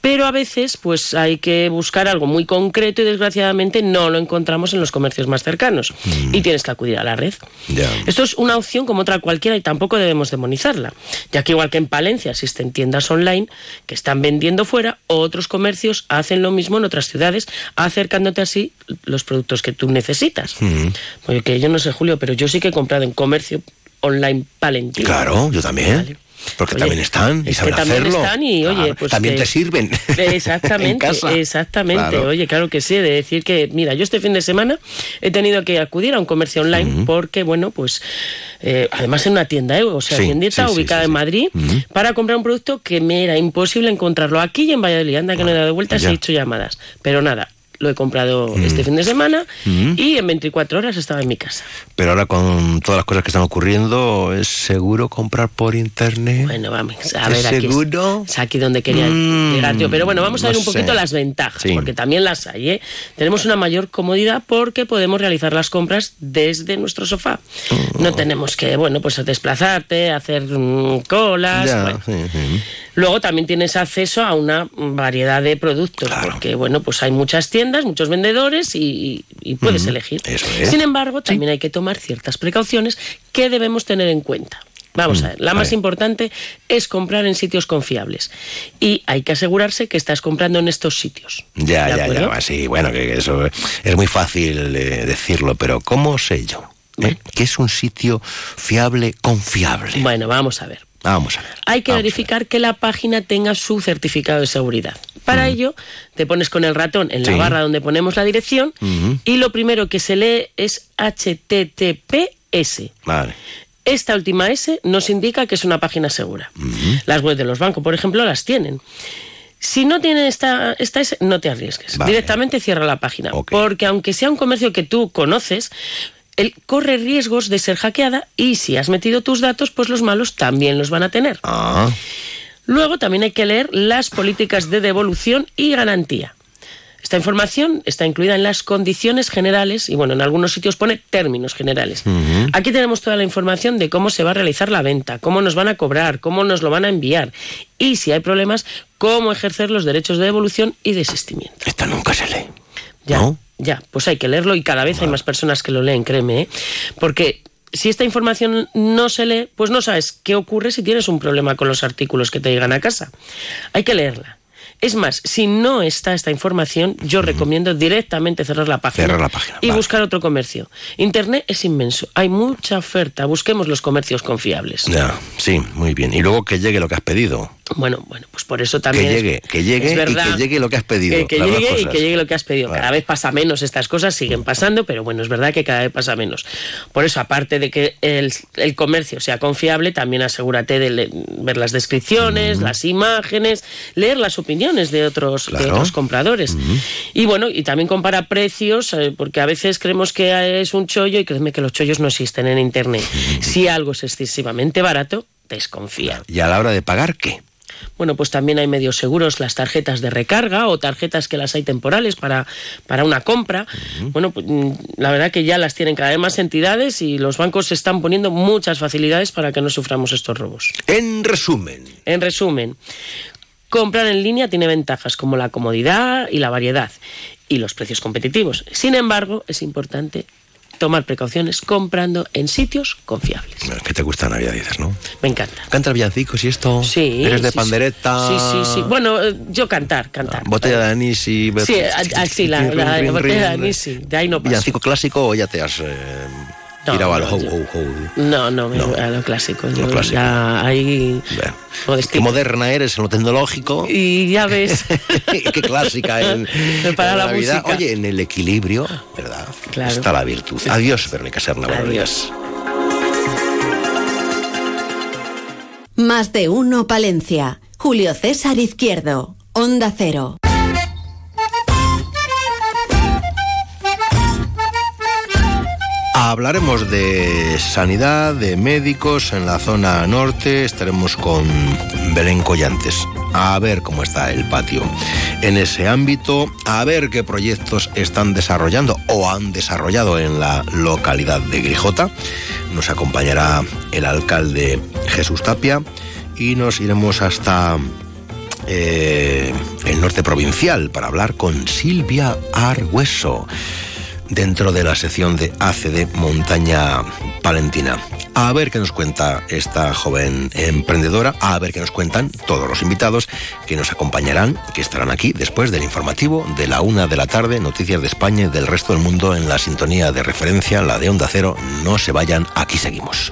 Pero a veces, pues hay que buscar algo muy concreto y desgraciadamente no lo encontramos en los comercios más cercanos. Y tienes que acudir a la red. Esto es una opción como otra cualquiera y tampoco debemos demonizarla, ya que igual que en Palencia existen tiendas online que están vendiendo fuera, otros comercios hacen lo mismo en otras ciudades, acercándote así los productos que tú necesitas. Mm. Porque yo no sé, Julio, pero yo sí que he comprado en comercio online palentino. Claro, yo también. Porque Oye, también están y es que saben también hacerlo. están y, oye, Claro, pues también que- te sirven. Exactamente, En casa. exactamente. Claro. Oye, claro que sí, de decir que, mira, yo este fin de semana he tenido que acudir a un comercio online porque, bueno, pues, eh, además en una tienda, ¿eh? o sea, Sí, tiendita sí, ubicada sí, en. Madrid, para comprar un producto que me era imposible encontrarlo aquí y en Valladolid. Anda que no he dado vueltas he hecho llamadas. Pero nada, lo he comprado este fin de semana y en 24 horas estaba en mi casa. Pero ahora con todas las cosas que están ocurriendo, ¿es seguro comprar por internet? Bueno, vamos a ¿Es ver aquí. es- seguro? Es aquí donde quería Mm, llegar yo. Pero bueno, vamos a ver no un poquito sé. las ventajas, Sí. porque también las hay. ¿eh? Tenemos una mayor comodidad porque podemos realizar las compras desde nuestro sofá. Mm. No tenemos que, bueno, pues desplazarte, hacer mm, colas. Ya, bueno. sí, sí. Luego también tienes acceso a una variedad de productos, porque bueno, pues hay muchas tiendas, muchos vendedores y, puedes elegir. eso es. Sin embargo, también hay que tomar ciertas precauciones que debemos tener en cuenta. Vamos Mm, a ver, la a más ver. importante es comprar en sitios confiables. Y hay que asegurarse que estás comprando en estos sitios. Ya, ¿De ya, acuerdo? ya. Sí, bueno, que eso es muy fácil eh, decirlo, pero ¿cómo sé yo? eh, que es un sitio fiable, confiable. Bueno, vamos a ver. Vamos a ver. Hay que verificar que la página tenga su certificado de seguridad. Para ello, te pones con el ratón en la Mm. Sí. barra donde ponemos la dirección y lo primero que se lee es HTTPS. Vale. Esta última S nos indica que es una página segura. Las webs de los bancos, por ejemplo, las tienen. Si no tiene esta, esta S, no te arriesgues. Vale. Directamente cierra la página. Porque aunque sea un comercio que tú conoces, él corre riesgos de ser hackeada y si has metido tus datos, pues los malos también los van a tener. Ah. Luego también hay que leer las políticas de devolución y garantía. Esta información está incluida en las condiciones generales y bueno, en algunos sitios pone términos generales. Aquí tenemos toda la información de cómo se va a realizar la venta, cómo nos van a cobrar, cómo nos lo van a enviar y si hay problemas, cómo ejercer los derechos de devolución y desistimiento. Esta nunca se lee. Ya, ya, pues hay que leerlo y cada vez hay más personas que lo leen, créeme, ¿eh? porque si esta información no se lee, pues no sabes qué ocurre si tienes un problema con los artículos que te llegan a casa. Hay que leerla. Es más, si no está esta información, yo recomiendo directamente cerrar la página, Cerrar la página, y buscar otro comercio. Internet es inmenso, hay mucha oferta, busquemos los comercios confiables. Ya, sí, muy bien. Y luego que llegue lo que has pedido. Bueno, bueno, pues por eso también. Que es- llegue, que llegue y que llegue lo que has pedido. Que, llegue y que llegue lo que has pedido. Cada vez pasa menos estas cosas, siguen pasando, pero bueno, es verdad que cada vez pasa menos. Por eso, aparte de que el, el comercio sea confiable, también asegúrate de le- ver las descripciones, las imágenes, leer las opiniones de otros, de Claro. otros compradores. Y bueno, y también compara precios, eh, porque a veces creemos que es un chollo y créeme que los chollos no existen en Internet. Si algo es excesivamente barato, desconfía. ¿Y a la hora de pagar qué? Bueno, pues también hay medios seguros, las tarjetas de recarga o tarjetas que las hay temporales para, para una compra. Bueno, pues, mm, la verdad que ya las tienen cada vez más entidades y los bancos se están poniendo muchas facilidades para que no suframos estos robos. En resumen. En resumen, comprar en línea tiene ventajas como la comodidad y la variedad y los precios competitivos. Sin embargo, es importante tomar precauciones comprando en sitios confiables. Que te gusta Navidad, dices, ¿no? Me encanta. ¿Canta villancicos y esto? Sí. ¿Eres de sí, pandereta? Sí, sí, sí. Bueno, eh, yo cantar, cantar. Botella de anís y... Sí, así, la, la, la botella de anís. De ahí no paso. ¿Villancico clásico o ya te has eh, No, tirado al no, ho, yo- ho, ho? No, no, voy a lo clásico. Yo clásico. Ya ahí. Qué moderna eres en lo tecnológico. Y ya ves. Qué clásica en, Para en la Navidad. música. Oye, en el equilibrio, ¿verdad? Claro. Está la virtud. Adiós, Verónica Serna. buenos Adiós. días. Más de uno Palencia. Julio César Izquierdo. Onda Cero. Hablaremos de sanidad, de médicos en la zona norte. Estaremos con Belén Collantes. A ver cómo está el patio en ese ámbito, a ver qué proyectos están desarrollando o han desarrollado en la localidad de Grijota. Nos acompañará el alcalde Jesús Tapia y nos iremos hasta eh, el norte provincial para hablar con Silvia Argüeso dentro de la sección de ACD Montaña Palentina. A ver qué nos cuenta esta joven emprendedora, a ver qué nos cuentan todos los invitados que nos acompañarán, que estarán aquí después del informativo de la una de la tarde, noticias de España y del resto del mundo en la sintonía de referencia, la de Onda Cero. No se vayan, aquí seguimos.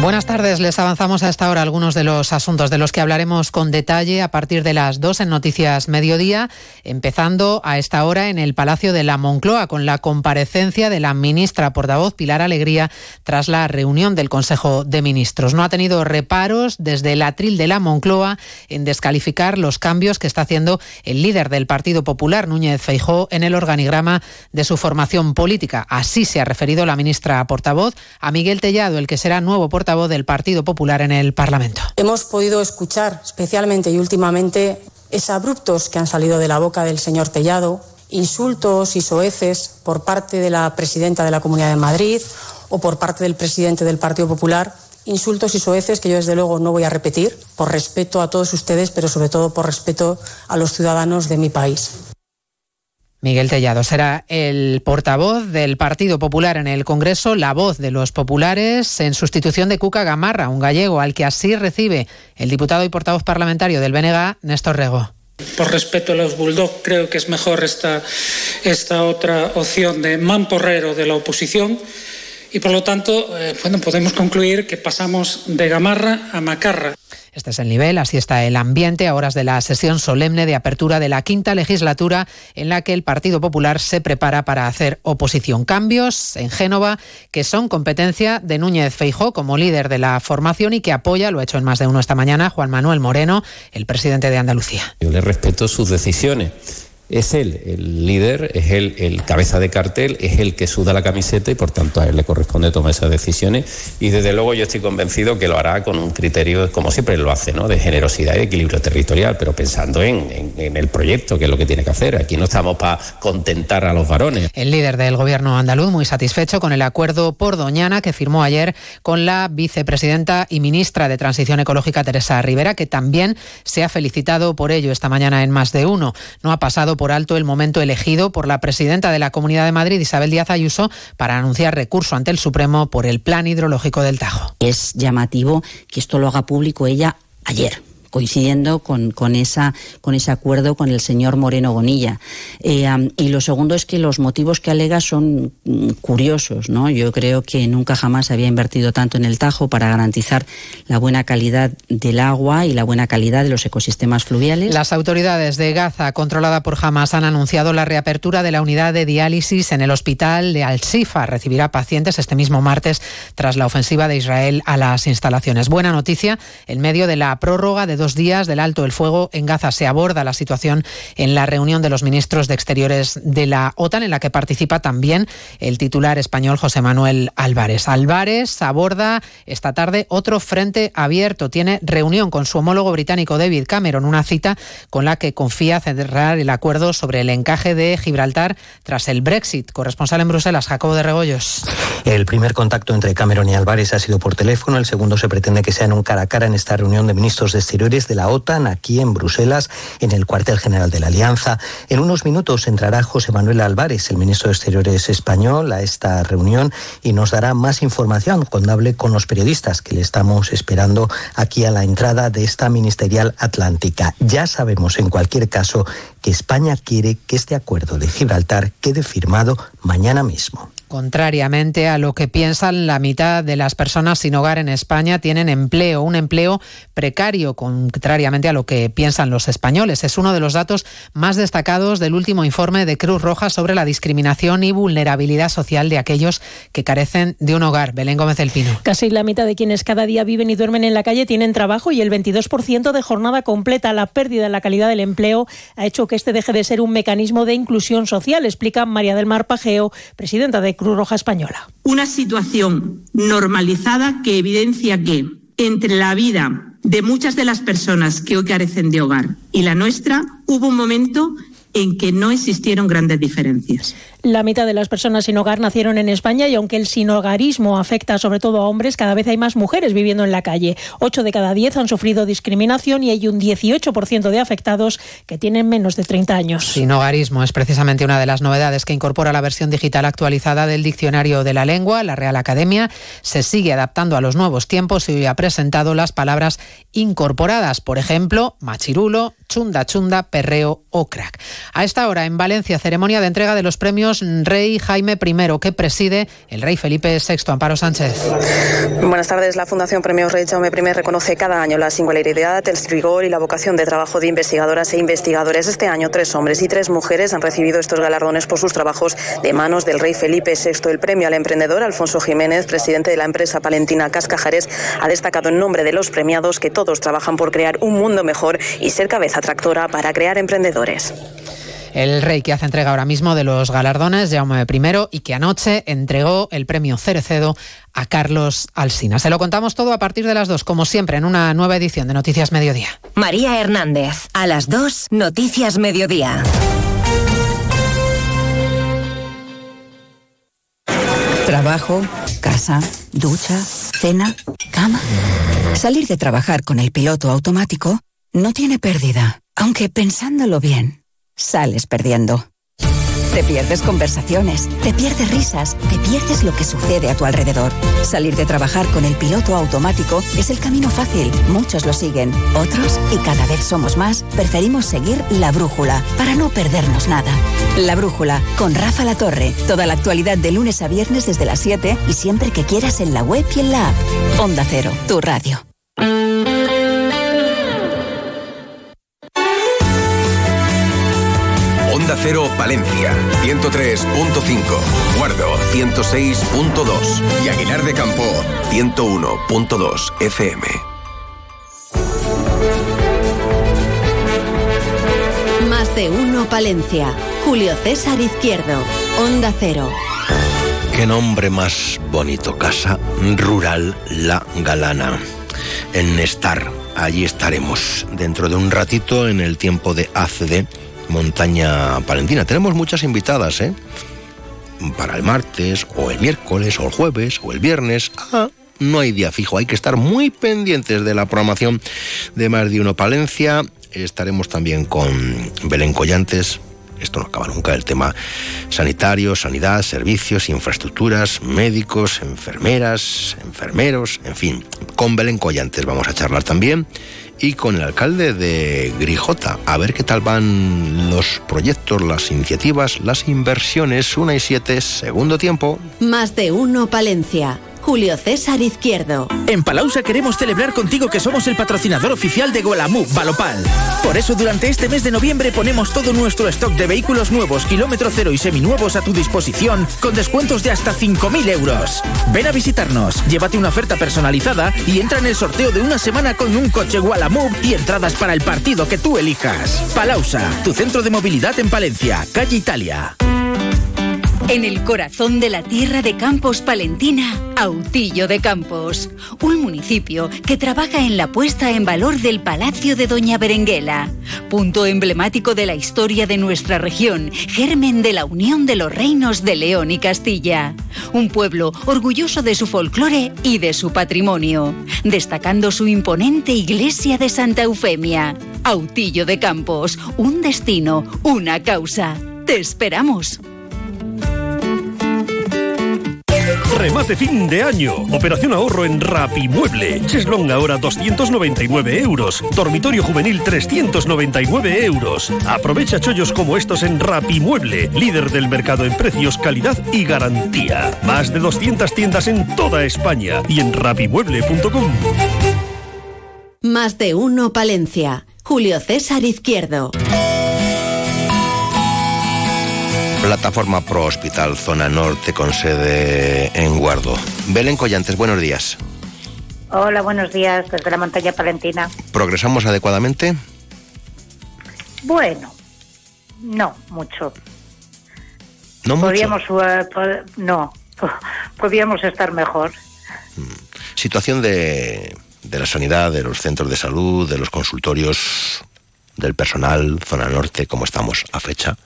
Buenas tardes, les avanzamos a esta hora algunos de los asuntos de los que hablaremos con detalle a partir de las 2 en Noticias Mediodía, empezando a esta hora en el Palacio de la Moncloa con la comparecencia de la ministra portavoz Pilar Alegría tras la reunión del Consejo de Ministros. No ha tenido reparos desde el atril de la Moncloa en descalificar los cambios que está haciendo el líder del Partido Popular, Núñez Feijó, en el organigrama de su formación política. Así se ha referido la ministra portavoz a Miguel Tellado, el que será nuevo portavoz del Partido Popular en el Parlamento. Hemos podido escuchar especialmente y últimamente abruptos que han salido de la boca del señor Tellado, insultos y soeces por parte de la presidenta de la Comunidad de Madrid o por parte del presidente del Partido Popular, insultos y soeces que yo desde luego no voy a repetir por respeto a todos ustedes, pero sobre todo por respeto a los ciudadanos de mi país. Miguel Tellado será el portavoz del Partido Popular en el Congreso, la voz de los populares, en sustitución de Cuca Gamarra, un gallego al que así recibe el diputado y portavoz parlamentario del BNG, Néstor Rego. Por respeto a los Bulldog, creo que es mejor esta, esta otra opción de mamporrero de la oposición. Y por lo tanto, eh, bueno, podemos concluir que pasamos de Gamarra a Macarra. Este es el nivel, así está el ambiente a horas de la sesión solemne de apertura de la quinta legislatura en la que el Partido Popular se prepara para hacer oposición. Cambios en Génova que son competencia de Núñez Feijó como líder de la formación y que apoya, lo ha hecho en más de uno esta mañana, Juan Manuel Moreno, el presidente de Andalucía. Yo le respeto sus decisiones. Es él el líder, es él el cabeza de cartel, es el que suda la camiseta y por tanto a él le corresponde tomar esas decisiones. Y desde luego yo estoy convencido que lo hará con un criterio, como siempre lo hace, ¿no? de generosidad y equilibrio territorial, pero pensando en, en, en el proyecto, que es lo que tiene que hacer. Aquí no estamos para contentar a los varones. El líder del gobierno andaluz muy satisfecho con el acuerdo por Doñana que firmó ayer con la vicepresidenta y ministra de Transición Ecológica Teresa Rivera, que también se ha felicitado por ello esta mañana en más de uno. No ha pasado por alto el momento elegido por la presidenta de la Comunidad de Madrid, Isabel Díaz Ayuso, para anunciar recurso ante el Supremo por el plan hidrológico del Tajo. Es llamativo que esto lo haga público ella ayer coincidiendo con, con, esa, con ese acuerdo con el señor Moreno Bonilla. Eh, y lo segundo es que los motivos que alega son mm, curiosos. ¿no? Yo creo que nunca jamás había invertido tanto en el Tajo para garantizar la buena calidad del agua y la buena calidad de los ecosistemas fluviales. Las autoridades de Gaza, controlada por Hamas, han anunciado la reapertura de la unidad de diálisis en el hospital de Al-Shifa. Recibirá pacientes este mismo martes tras la ofensiva de Israel a las instalaciones. Buena noticia en medio de la prórroga de dos días del alto el fuego en Gaza. Se aborda la situación en la reunión de los ministros de Exteriores de la OTAN, en la que participa también el titular español José Manuel Álvarez. Álvarez aborda esta tarde otro frente abierto. Tiene reunión con su homólogo británico David Cameron, una cita con la que confía cerrar el acuerdo sobre el encaje de Gibraltar tras el Brexit. Corresponsal en Bruselas, Jacobo de Regoyos. El primer contacto entre Cameron y Álvarez ha sido por teléfono. El segundo se pretende que sea en un cara a cara en esta reunión de ministros de Exteriores de la OTAN aquí en Bruselas, en el cuartel general de la Alianza. En unos minutos entrará José Manuel Álvarez, el ministro de Exteriores español, a esta reunión y nos dará más información cuando hable con los periodistas que le estamos esperando aquí a la entrada de esta ministerial atlántica. Ya sabemos en cualquier caso que España quiere que este acuerdo de Gibraltar quede firmado mañana mismo. Contrariamente a lo que piensan, la mitad de las personas sin hogar en España tienen empleo, un empleo precario, contrariamente a lo que piensan los españoles. Es uno de los datos más destacados del último informe de Cruz Roja sobre la discriminación y vulnerabilidad social de aquellos que carecen de un hogar. Belén Gómez del Pino. Casi la mitad de quienes cada día viven y duermen en la calle tienen trabajo y el 22% de jornada completa. La pérdida en la calidad del empleo ha hecho que este deje de ser un mecanismo de inclusión social, explica María del Mar Pajeo, presidenta de Cruz Roja Española. Una situación normalizada que evidencia que entre la vida de muchas de las personas que hoy carecen de hogar y la nuestra hubo un momento en que no existieron grandes diferencias. La mitad de las personas sin hogar nacieron en España y aunque el sinhogarismo afecta sobre todo a hombres, cada vez hay más mujeres viviendo en la calle. Ocho de cada diez han sufrido discriminación y hay un 18% de afectados que tienen menos de 30 años. Sinhogarismo es precisamente una de las novedades que incorpora la versión digital actualizada del Diccionario de la Lengua. La Real Academia se sigue adaptando a los nuevos tiempos y ha presentado las palabras incorporadas, por ejemplo, machirulo, Chunda Chunda, Perreo o Crack. A esta hora en Valencia, ceremonia de entrega de los premios Rey Jaime I, que preside el rey Felipe VI. Amparo Sánchez. Buenas tardes. La Fundación Premios Rey Jaume I reconoce cada año la singularidad, el rigor y la vocación de trabajo de investigadoras e investigadores. Este año, tres hombres y tres mujeres han recibido estos galardones por sus trabajos de manos del rey Felipe VI. El premio al emprendedor Alfonso Jiménez, presidente de la empresa palentina Cascajares, ha destacado en nombre de los premiados que todos trabajan por crear un mundo mejor y ser cabeza tractora para crear emprendedores. El rey que hace entrega ahora mismo de los galardones, Jaume I, y que anoche entregó el premio Cerecedo a Carlos Alsina. Se lo contamos todo a partir de las dos, como siempre, en una nueva edición de Noticias Mediodía. María Hernández, a las 2, Noticias Mediodía. Trabajo, casa, ducha, cena, cama. Salir de trabajar con el piloto automático no tiene pérdida, aunque pensándolo bien, sales perdiendo. Te pierdes conversaciones, te pierdes risas, te pierdes lo que sucede a tu alrededor. Salir de trabajar con el piloto automático es el camino fácil. Muchos lo siguen. Otros, y cada vez somos más, preferimos seguir la brújula para no perdernos nada. La brújula con Rafa La Torre. Toda la actualidad de lunes a viernes desde las 7 y siempre que quieras en la web y en la app. Onda Cero, tu radio. Cero Palencia, 103.5, Guardo, 106.2 y Aguilar de Campo, 101.2 FM. Más de uno Palencia. Julio César Izquierdo. Onda Cero. Qué nombre más bonito, Casa Rural La Galana. En Nestar, allí estaremos dentro de un ratito en el tiempo de ACD, Montaña Palentina. Tenemos muchas invitadas, ¿eh? Para el martes, o el miércoles, o el jueves, o el viernes. Ah, no hay día fijo, hay que estar muy pendientes de la programación de Más de Uno Palencia. Estaremos también con Belén Collantes, esto no acaba nunca, el tema sanitario, sanidad, servicios, infraestructuras, médicos, enfermeras, enfermeros, en fin, con Belén Collantes vamos a charlar también y con el alcalde de Grijota, a ver qué tal van los proyectos, las iniciativas, las inversiones, una y siete, segundo tiempo. Más de uno Palencia. Julio César Izquierdo. En Palausa queremos celebrar contigo que somos el patrocinador oficial de Gualamú, Balopal. Por eso durante este mes de noviembre ponemos todo nuestro stock de vehículos nuevos, kilómetro cero y seminuevos a tu disposición con descuentos de hasta 5.000 euros. Ven a visitarnos, llévate una oferta personalizada y entra en el sorteo de una semana con un coche Gualamú y entradas para el partido que tú elijas. Palausa, tu centro de movilidad en Palencia, calle Italia. En el corazón de la tierra de Campos Palentina, Autillo de Campos, un municipio que trabaja en la puesta en valor del Palacio de Doña Berenguela, punto emblemático de la historia de nuestra región, germen de la unión de los reinos de León y Castilla. Un pueblo orgulloso de su folclore y de su patrimonio, destacando su imponente iglesia de Santa Eufemia. Autillo de Campos, un destino, una causa. Te esperamos. Remate fin de año. Operación ahorro en Rapimueble. Cheslong ahora 299 euros. Dormitorio juvenil 399 euros. Aprovecha chollos como estos en Rapimueble, líder del mercado en precios, calidad y garantía. Más de 200 tiendas en toda España y en rapimueble.com. Más de uno Palencia. Julio César Izquierdo. Plataforma Pro Hospital Zona Norte con sede en Guardo. Belén Collantes, buenos días. Hola, buenos días desde la montaña palentina. ¿Progresamos adecuadamente? Bueno, no mucho. No mucho. Podríamos, eh, pod- no, po- podríamos estar mejor. Situación de, de la sanidad, de los centros de salud, de los consultorios, del personal, Zona Norte, ¿cómo estamos a fecha?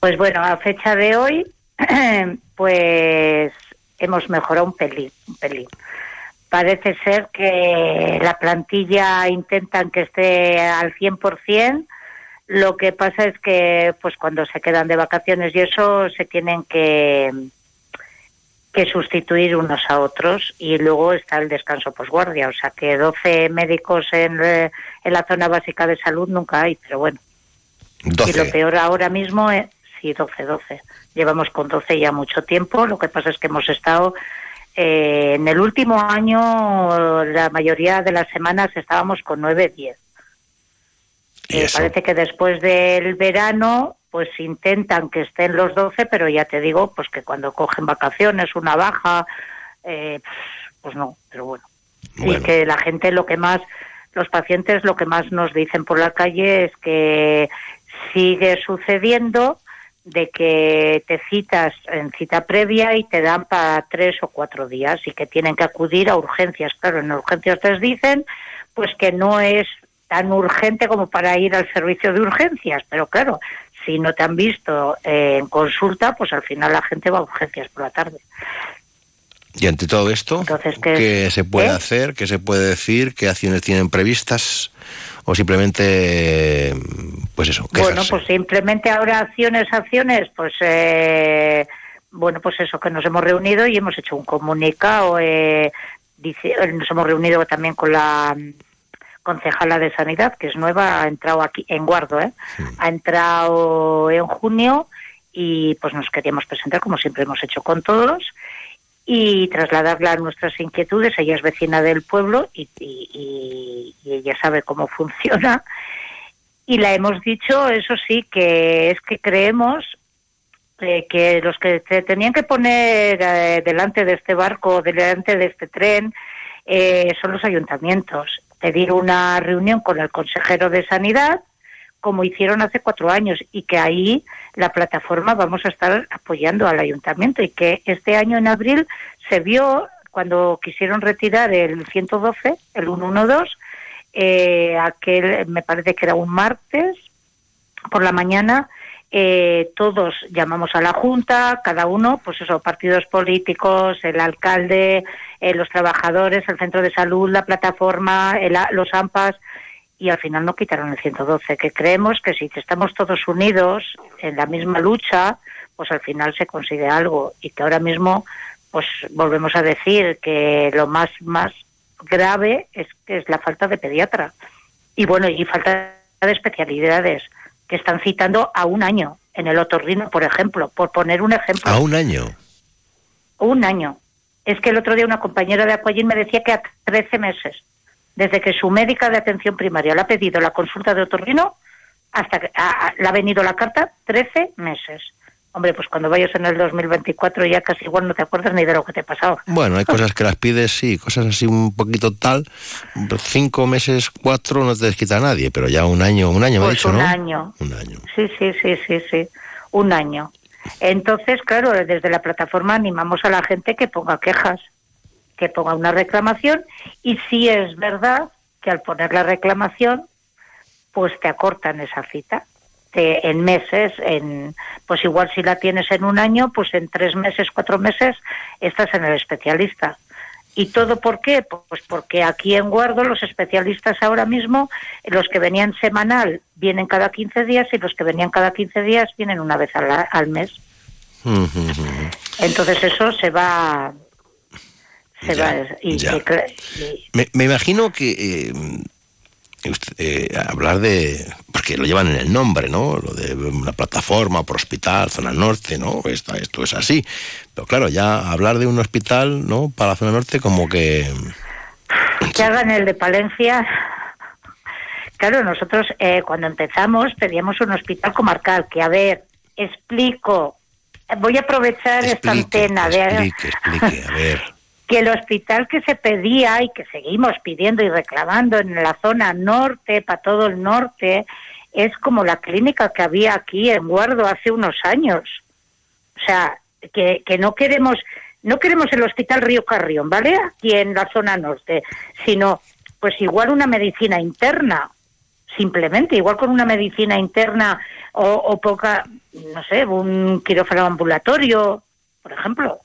Pues bueno, a fecha de hoy, pues hemos mejorado un pelín, un pelín. Parece ser que la plantilla intentan que esté al 100%. Lo que pasa es que, pues cuando se quedan de vacaciones y eso, se tienen que que sustituir unos a otros y luego está el descanso posguardia, o sea que 12 médicos en, en la zona básica de salud nunca hay, pero bueno. Y 12. lo peor ahora mismo es, sí, 12, 12. Llevamos con 12 ya mucho tiempo, lo que pasa es que hemos estado, eh, en el último año, la mayoría de las semanas estábamos con 9, 10. Eh, parece que después del verano, pues intentan que estén los 12, pero ya te digo, pues que cuando cogen vacaciones, una baja, eh, pues no, pero bueno. Y que la gente lo que más, los pacientes lo que más nos dicen por la calle es que sigue sucediendo de que te citas en cita previa y te dan para tres o cuatro días y que tienen que acudir a urgencias. Claro, en urgencias les dicen pues que no es tan urgente como para ir al servicio de urgencias, pero claro, si no te han visto eh, en consulta, pues al final la gente va a urgencias por la tarde. Y ante todo esto, Entonces, ¿qué- ¿qué se puede ¿Eh? hacer? ¿Qué se puede decir? ¿Qué acciones tienen previstas? ¿O simplemente, pues eso, quejarse? Bueno, pues simplemente ahora acciones, acciones, pues eh, bueno, pues eso, que nos hemos reunido y hemos hecho un comunicado, eh, dice, nos hemos reunido también con la concejala de Sanidad, que es nueva, ha entrado aquí en Guardo, ¿eh? ha entrado en junio y pues nos queríamos presentar como siempre hemos hecho con todos y trasladarle nuestras inquietudes. Ella es vecina del pueblo y, y- ella sabe cómo funciona. Y la hemos dicho, eso sí, que es que creemos eh, que los que se tenían que poner eh, delante de este barco, delante de este tren, eh, son los ayuntamientos. Pedir una reunión con el consejero de Sanidad, como hicieron hace cuatro años, y que ahí la plataforma vamos a estar apoyando al ayuntamiento y que este año en abril se vio cuando quisieron retirar el 112, el 112, eh, aquel me parece que era un martes por la mañana eh, todos llamamos a la junta cada uno pues eso partidos políticos el alcalde eh, los trabajadores el centro de salud la plataforma el los AMPAs y al final no quitaron el 112 que creemos que si estamos todos unidos en la misma lucha pues al final se consigue algo. Y que ahora mismo pues volvemos a decir que lo más más grave es que es la falta de pediatra. Y bueno y falta de especialidades que están citando a un año en el otorrino por ejemplo por poner un ejemplo. A un año. un año. Es que el otro día una compañera de Aquagin me decía que a 13 meses desde que su médica de atención primaria le ha pedido la consulta de otorrino hasta que a- a- le ha venido la carta 13 meses hombre pues cuando vayas en el 2024 ya casi igual no te acuerdas ni de lo que te pasaba Bueno, hay cosas que las pides, sí, cosas así un poquito tal. Cinco meses, cuatro, no te desquita a nadie, pero ya un año, un año me Pues dicho, un ¿no? año. Un año. Sí, sí, sí, sí, sí. Un año. Entonces, claro, desde la plataforma animamos a la gente que ponga quejas, que ponga una reclamación y sí es verdad que al poner la reclamación, pues te acortan esa cita. Te- en meses, en pues igual si la tienes en un año, pues en tres meses, cuatro meses estás en el especialista. ¿Y todo por qué? Pues porque aquí en Guardo los especialistas ahora mismo, los que venían semanal vienen cada 15 días y los que venían cada 15 días vienen una vez al, al mes. Entonces eso se va... Se Ya, va y, y Me, me imagino que eh, usted, eh, hablar de. Porque lo llevan en el nombre, ¿no? Lo de una plataforma por hospital, zona norte, ¿no? Esto, esto es así. Pero claro, ya hablar de un hospital, ¿no? Para la zona norte, como que. que hagan el de Palencia. Claro, nosotros eh, cuando empezamos pedíamos un hospital comarcal, que a ver, explico, voy a aprovechar esta antena de Explique, explique, a ver. que el hospital que se pedía y que seguimos pidiendo y reclamando en la zona norte, para todo el norte, es como la clínica que había aquí en Guardo hace unos años. O sea, que, que no queremos no queremos el hospital Río Carrión, ¿vale? Aquí en la zona norte, sino pues igual una medicina interna, simplemente, igual con una medicina interna o, o poca, no sé, un quirófano ambulatorio, por ejemplo.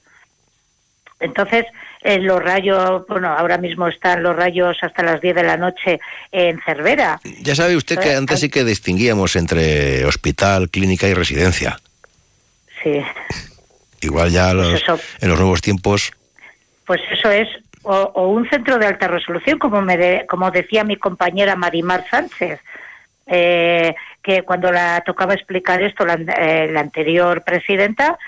Entonces, eh, los rayos, bueno, ahora mismo están los rayos hasta las 10 de la noche en Cervera. Ya sabe usted que Eh, antes sí que distinguíamos entre hospital, clínica y residencia. Sí. Igual ya los- Pues eso. en los nuevos tiempos. Pues eso es, o, o un centro de alta resolución, como, me de- como decía mi compañera Marimar Sánchez, eh, que cuando la tocaba explicar esto la, eh, la anterior presidenta,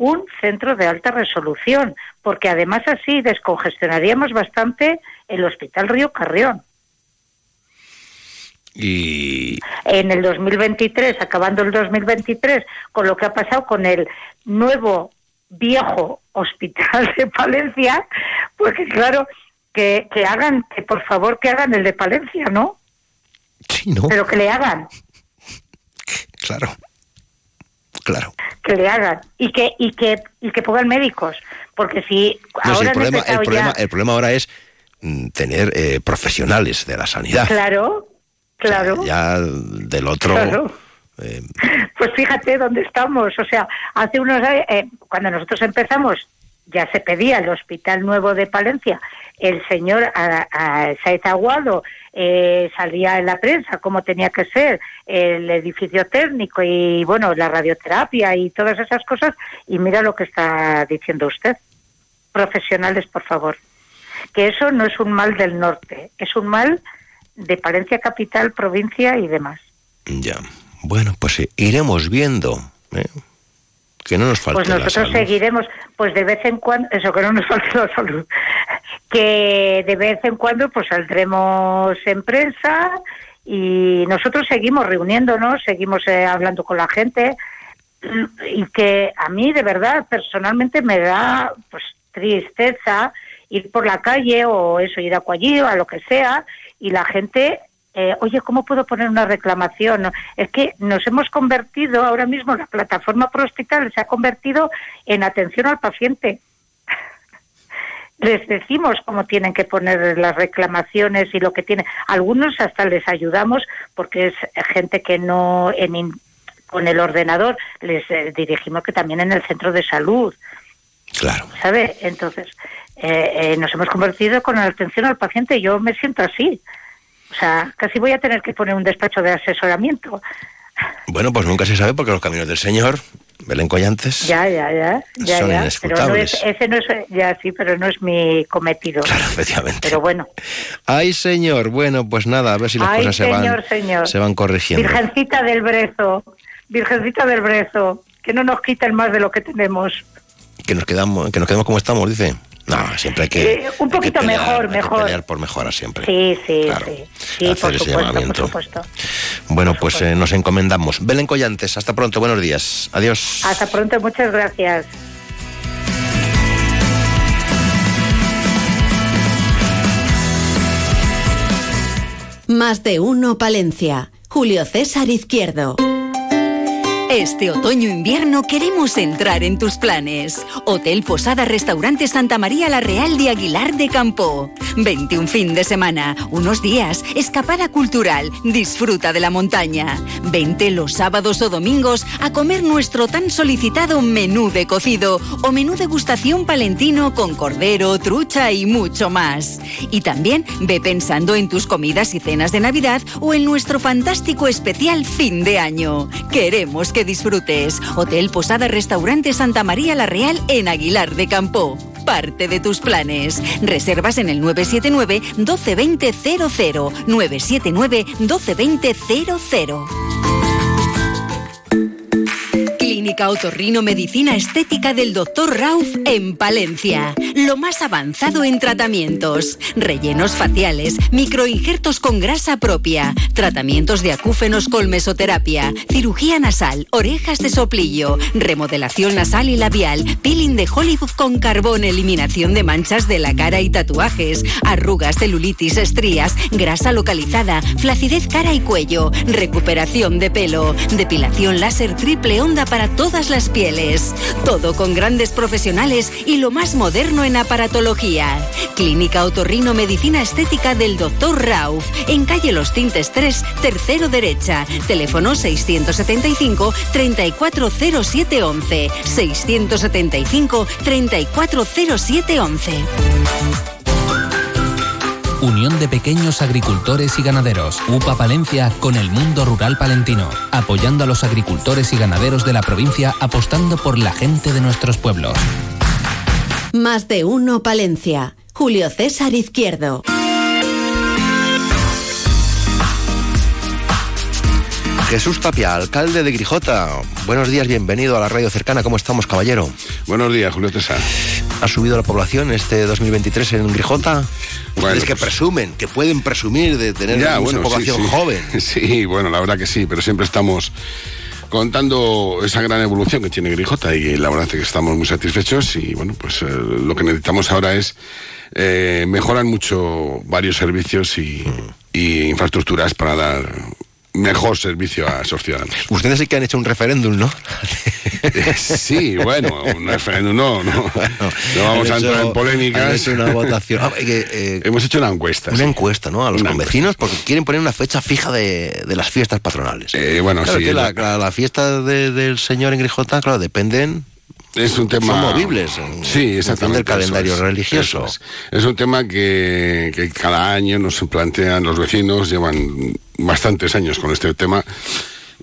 un centro de alta resolución, porque además así descongestionaríamos bastante el Hospital Río Carrión. Y en el 2023, acabando el 2023, con lo que ha pasado con el nuevo viejo hospital de Palencia, pues que claro, que, que hagan, que por favor que hagan el de Palencia, ¿no? Sí, ¿no? Pero que le hagan, Claro. Claro. que le hagan y que y que y que pongan médicos, porque si No, sí, ahora el, problema, el, problema, ya, el problema ahora es mm, tener eh, profesionales de la sanidad. claro, claro. Ya del otro. Claro. eh, Pues fíjate dónde estamos. O sea, hace unos años, eh, cuando nosotros empezamos, ya se pedía el Hospital Nuevo de Palencia. El señor a, Saez Aguado eh, salía en la prensa cómo tenía que ser el edificio técnico y, bueno, la radioterapia y todas esas cosas. Y mira lo que está diciendo usted. Profesionales, por favor. Que eso no es un mal del norte, es un mal de Palencia capital, provincia y demás. ya. Bueno, pues eh, iremos viendo. ¿eh? Que no nos falte Pues la nosotros salud. seguiremos, pues de vez en cuando, eso que no nos falte la salud, que de vez en cuando pues saldremos en prensa y nosotros seguimos reuniéndonos, seguimos eh, hablando con la gente y que a mí de verdad personalmente me da pues tristeza ir por la calle o eso, ir a allí o a lo que sea y la gente eh, oye, ¿cómo puedo poner una reclamación? Es que nos hemos convertido, ahora mismo la plataforma pro hospital se ha convertido en atención al paciente. Les decimos cómo tienen que poner las reclamaciones y lo que tienen. Algunos hasta les ayudamos porque es gente que no en in- con el ordenador les eh, dirigimos que también en el centro de salud. Claro. ¿Sabe? Entonces, eh, eh, nos hemos convertido con la atención al paciente. Yo me siento así. O sea, casi voy a tener que poner un despacho de asesoramiento. Bueno, pues nunca se sabe porque los caminos del Señor, Belén Collantes, Ya, ya, ya. ya, Son ya. Pero no inescrutables. es, ese no es, ya sí, pero no es mi cometido. efectivamente. Pero bueno. Ay, señor. Bueno, pues nada, a ver si las Ay, cosas se van, señor. se van corrigiendo. Virgencita del Brezo, Virgencita del Brezo, que no nos quiten más de lo que tenemos. Que nos quedamos, que nos quedemos como estamos, dice. No, siempre hay que. Eh, un poquito hay que pelear, mejor, hay que mejor. pelear por mejora siempre. Sí, sí, Claro. sí. Sí, Hacer por ese supuesto, por llamamiento. supuesto. Bueno, pues eh, nos encomendamos. Belén Collantes, hasta pronto, buenos días. Adiós. Hasta pronto, muchas gracias. Más de uno Palencia. Julio César Izquierdo. Este otoño-invierno queremos entrar en tus planes. Hotel Posada Restaurante Santa María La Real de Aguilar de Campo. 21 fin de semana, unos días, escapada cultural, disfruta de la montaña. Vente los sábados o domingos a comer nuestro tan solicitado menú de cocido o menú degustación palentino con cordero, trucha y mucho más. Y también ve pensando en tus comidas y cenas de Navidad o en nuestro fantástico especial fin de año. Queremos que disfrutes. Hotel Posada Restaurante Santa María La Real en Aguilar de Campo. Parte de tus planes. Reservas en el 979 1220 00 979 1220 00. Clínica Otorrino Medicina Estética del Dr. Rauf en Palencia. Lo más avanzado en tratamientos. Rellenos faciales, microinjertos con grasa propia, tratamientos de acúfenos con mesoterapia, cirugía nasal, orejas de soplillo, remodelación nasal y labial, peeling de Hollywood con carbón, eliminación de manchas de la cara y tatuajes, arrugas, celulitis, estrías, grasa localizada, flacidez cara y cuello, recuperación de pelo, depilación láser triple onda para todas las pieles. Todo con grandes profesionales y lo más moderno en aparatología. Clínica Otorrino Medicina Estética del Dr. Rauf, en calle Los Tintes 3, tercero derecha. Teléfono 675 340711. 675 340711. Unión de Pequeños Agricultores y Ganaderos. UPA Palencia con el mundo rural palentino. Apoyando a los agricultores y ganaderos de la provincia, apostando por la gente de nuestros pueblos. Más de uno Palencia. Julio César Izquierdo. Jesús Tapia, alcalde de Grijota. Buenos días, bienvenido a la radio cercana. ¿Cómo estamos, caballero? Buenos días, Julio César. ¿Ha subido la población este 2023 en Grijota? Ustedes que presumen, que pueden presumir de tener pues- Ya, bueno, sí, población sí. joven. Sí, bueno, la verdad que sí, pero siempre estamos contando esa gran evolución que tiene Grijota y la verdad es que estamos muy satisfechos y bueno, pues eh, lo que necesitamos ahora es eh, mejorar mucho varios servicios y, y infraestructuras para dar mejor servicio a esos ciudadanos. Ustedes sí que han hecho un referéndum, ¿no? Sí, bueno, un referéndum no, no, no vamos a entrar en polémicas. han hecho una votación. Ah, eh, Hemos hecho una encuesta. Una sí. encuesta, ¿no? A los Una convecinos, porque quieren poner una fecha fija de, de las fiestas patronales. Eh, bueno, Claro, sí, que la, la- la- la fiesta de- del señor en Grijota, claro, dependen. Es un tema. Son movibles. en Sí, exactamente. del calendario es, religioso. es. Es un tema que, que cada año nos plantean los vecinos, llevan bastantes años con este tema.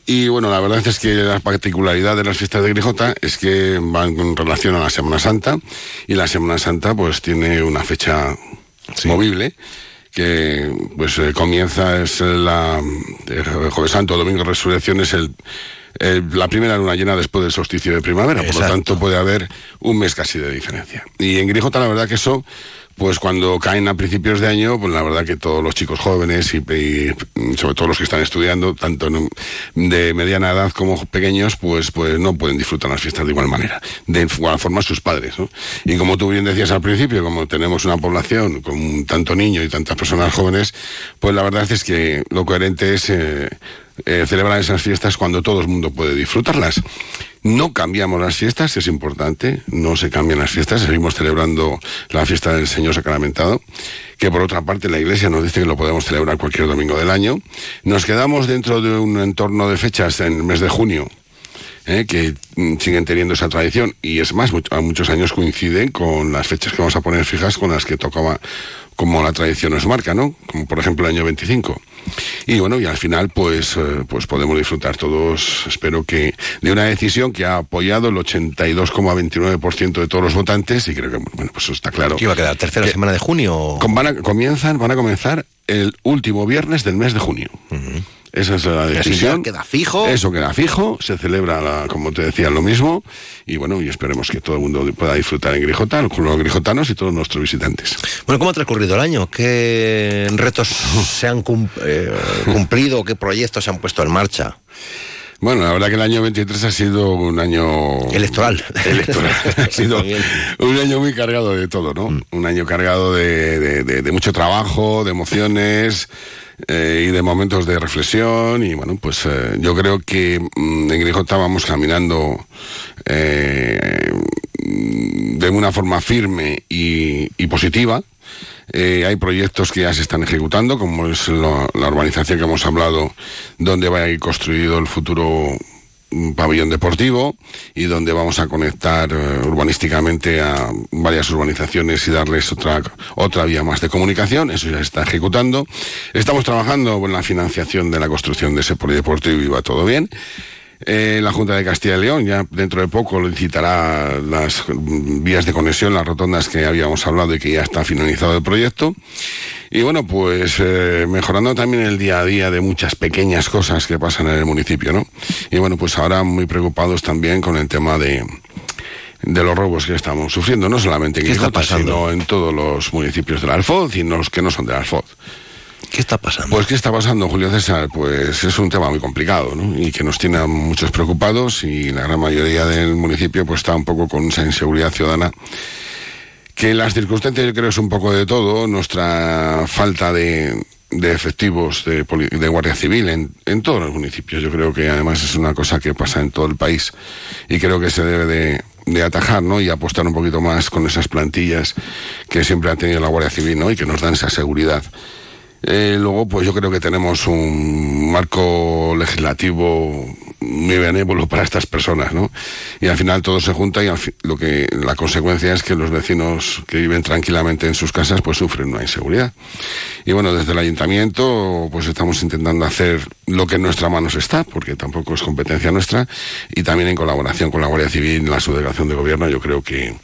Y bueno, la verdad es que la particularidad de las fiestas de Grijota es que van con relación a la Semana Santa y la Semana Santa pues tiene una fecha movible que pues eh, comienza es la eh, Jueves Santo, Domingo de Resurrección es el, el- la primera luna llena después del solsticio de primavera, por lo tanto puede haber un mes casi de diferencia. Y en Grijota la verdad que eso pues cuando caen a principios de año, pues la verdad que todos los chicos jóvenes y, y sobre todo los que están estudiando, tanto de mediana edad como pequeños, pues, pues no pueden disfrutar las fiestas de igual manera. De igual forma sus padres, ¿no? Y como tú bien decías al principio, como tenemos una población con tanto niño y tantas personas jóvenes, pues la verdad es que lo coherente es eh, eh, celebrar esas fiestas cuando todo el mundo puede disfrutarlas. No cambiamos las fiestas, es importante, no se cambian las fiestas, seguimos celebrando la fiesta del Señor Sacramentado, que por otra parte la Iglesia nos dice que lo podemos celebrar cualquier domingo del año. Nos quedamos dentro de un entorno de fechas en el mes de junio, ¿eh? que mm, siguen teniendo esa tradición y es más, a muchos años coinciden con las fechas que vamos a poner fijas con las que tocaba como la tradición nos marca, ¿no? Como por ejemplo el año 25. Y bueno, y al final pues, eh, pues podemos disfrutar todos, espero que, de una decisión que ha apoyado el 82,29% de todos los votantes y creo que, bueno, pues eso está claro. ¿Qué iba a quedar? ¿Tercera Que- semana de junio? van a, comienzan, van a comenzar el último viernes del mes de junio. Esa es la decisión. queda fijo. Eso queda fijo, se celebra, la- como te decía, lo mismo. Y bueno, y esperemos que todo el mundo pueda disfrutar en Grijota, los grijotanos y todos nuestros visitantes. Bueno, ¿cómo ha transcurrido el año? ¿Qué retos se han eh, cumplido? ¿Qué proyectos se han puesto en marcha? Bueno, la verdad que el año 23 ha sido un año... Electoral. Electoral. ha sido un año muy cargado de todo, ¿no? Mm. Un año cargado de, de- de- de mucho trabajo, de emociones eh, y de momentos de reflexión. Y bueno, pues eh, yo creo que mm, en Grijota vamos caminando eh, de una forma firme y, y positiva. Eh, hay proyectos que ya se están ejecutando, como es la urbanización que hemos hablado, donde va a ir construido el futuro mm, pabellón deportivo y donde vamos a conectar eh, urbanísticamente a varias urbanizaciones y darles otra, otra vía más de comunicación. Eso ya se está ejecutando. Estamos trabajando en la financiación de la construcción de ese polideportivo y va todo bien. Eh, la Junta de Castilla y León ya dentro de poco licitará las mm, vías de conexión, las rotondas que habíamos hablado y que ya está finalizado el proyecto. Y bueno, pues eh, mejorando también el día a día de muchas pequeñas cosas que pasan en el municipio, ¿no? Y bueno, pues ahora muy preocupados también con el tema de de los robos que estamos sufriendo, no solamente en ¿Qué está Gijota, pasando? sino en todos los municipios del Alfoz y en los que no son del Alfoz. ¿Qué está pasando? Pues, ¿qué está pasando, Julio César? Pues es un tema muy complicado, ¿no? Y que nos tiene a muchos preocupados y la gran mayoría del municipio pues está un poco con esa inseguridad ciudadana. Que las circunstancias yo creo es un poco de todo, nuestra falta de, efectivos de, de Guardia Civil en, en todos los municipios. Yo creo que además es una cosa que pasa en todo el país y creo que se debe de, de atajar ¿no? y apostar un poquito más con esas plantillas que siempre ha tenido la Guardia Civil ¿no? y que nos dan esa seguridad. Eh, luego, pues yo creo que tenemos un marco legislativo muy benévolo para estas personas, ¿no? Y al final todo se junta y lo que la consecuencia es que los vecinos que viven tranquilamente en sus casas pues sufren una inseguridad. Y bueno, desde el ayuntamiento pues estamos intentando hacer lo que en nuestra manos está, porque tampoco es competencia nuestra, y también en colaboración con la Guardia Civil, la subdelegación de gobierno, yo creo que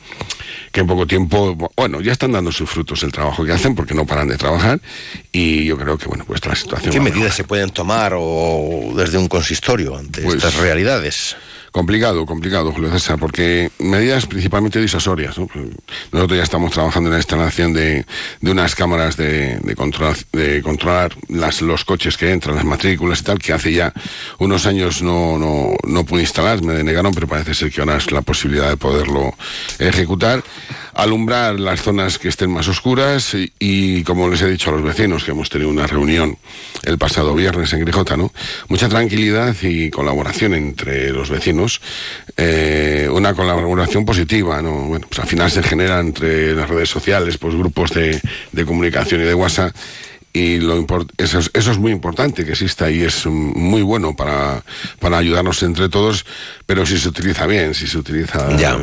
que en poco tiempo, bueno, ya están dando sus frutos el trabajo que hacen porque no paran de trabajar y yo creo que, bueno, pues la situación... ¿Qué medidas se pueden tomar o desde un consistorio ante pues estas realidades? Complicado, complicado, Julio César, porque medidas principalmente disuasorias. ¿no? Nosotros ya estamos trabajando en la instalación de, de unas cámaras de, de, control, de controlar los coches que entran, las matrículas y tal, que hace ya unos años no, no, no pude instalar, me denegaron, pero parece ser que ahora es la posibilidad de poderlo ejecutar alumbrar las zonas que estén más oscuras y, como les he dicho a los vecinos que hemos tenido una reunión el pasado viernes en Grijota. Mucha tranquilidad y colaboración entre los vecinos, eh, una colaboración positiva, pues al final se genera entre las redes sociales, pues grupos de, de comunicación y de WhatsApp y lo eso, es, eso es muy importante que exista y es muy bueno para, para ayudarnos entre todos, pero si se utiliza bien, si se utiliza... Ya,